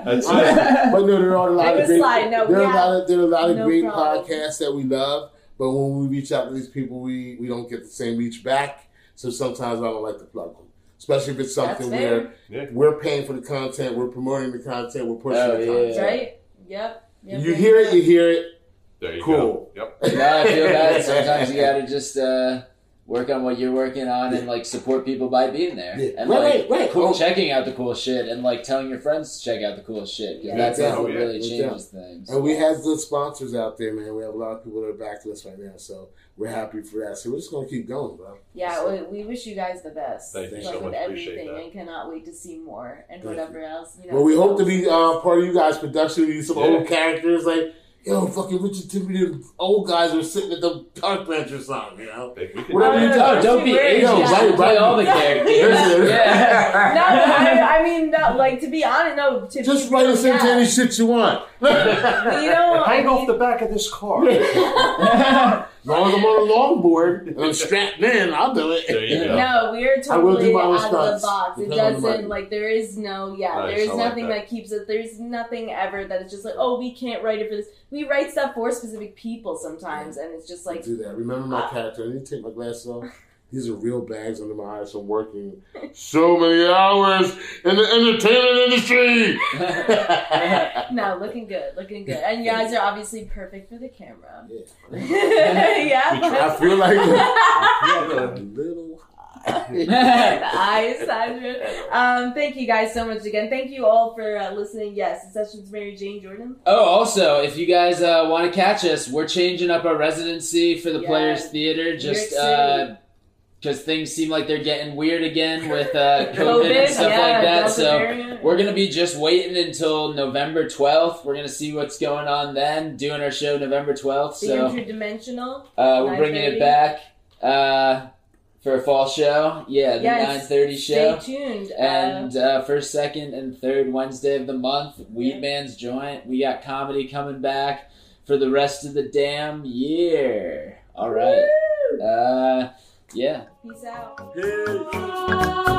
That's it. but no, there are a lot of great. like, no, there are we a lot of there are a lot of no great problem. podcasts that we love, but when we reach out to these people, we we don't get the same reach back. So sometimes I don't like to plug them, especially if it's something where Yeah. we're paying for the content, we're promoting the content, we're pushing Oh, the yeah. content. right? Yep. yep You hear it, you hear it. There you go. Cool. go. Yep. no, I feel bad. Sometimes you gotta just uh, work on what you're working on and like support people by being there Yeah. and Right, like right, right. cool, Oh. checking out the cool shit and like telling your friends to check out the cool shit because Yeah. that's like, Yeah. what Oh, yeah. really Yeah. changes things. And we have good sponsors out there, man. We have a lot of people that are back to us right now, so we're happy for that. So we're just gonna keep going, bro. Yeah, we, we wish you guys the best. Thank you so with much. Everything, that. and cannot wait to see more and Thank whatever else. You know. Well, we hope to be uh, part of you guys' production. We need some Yeah. old characters like, yo, fucking Richard Tiffany, the old guys are sitting at the park bench or something, you know? Hey, we can- Whatever you do. no, Oh, don't be weird. Asian. Yo, Just right, right. all the characters. [LAUGHS] Yeah. No, I, I mean, no, like to be honest, no. To Just be write real, us into yeah. any shit you want. [LAUGHS] You know, Hang I off the back of this car. [LAUGHS] As long as I'm on a longboard [LAUGHS] and I'm strapped in, I'll do it. There you go. No, we're I will do totally out of the box. It Depending on the money. doesn't like there is no yeah. Nice, there is I like nothing that. that. keeps it. There's nothing ever that is just like oh we can't write it for this. We write stuff for specific people sometimes, and it's just like do that. Remember my character. I need to take my glasses off. [LAUGHS] These are real bags under my eyes from working so many hours in the entertainment industry. [LAUGHS] no, looking good, looking good, and you guys are obviously perfect for the camera. Yeah. [LAUGHS] yeah. We try. I feel like [LAUGHS] Yeah, a little high. the eyes, Sandra. Um, thank you guys so much again. Thank you all for uh, listening. Yes, the sessions, Mary Jane Jordan. Oh, also, if you guys uh, want to catch us, we're changing up our residency for the Yeah. Players Theater. Just York City. Because things seem like they're getting weird again with uh, [LAUGHS] COVID, and stuff yeah, like that. So variant. we're gonna be just waiting until November twelfth. We're gonna see what's going on then. Doing our show November twelfth. the So interdimensional. uh, we're bringing it back uh, for a fall show. Yeah, the Yes. nine thirty show. Stay tuned. Uh, And uh, first, second, and third Wednesday of the month, Wheat Yeah. Man's Joint. We got comedy coming back for the rest of the damn year. All right. Woo! Yeah. Peace out. Peace. Oh.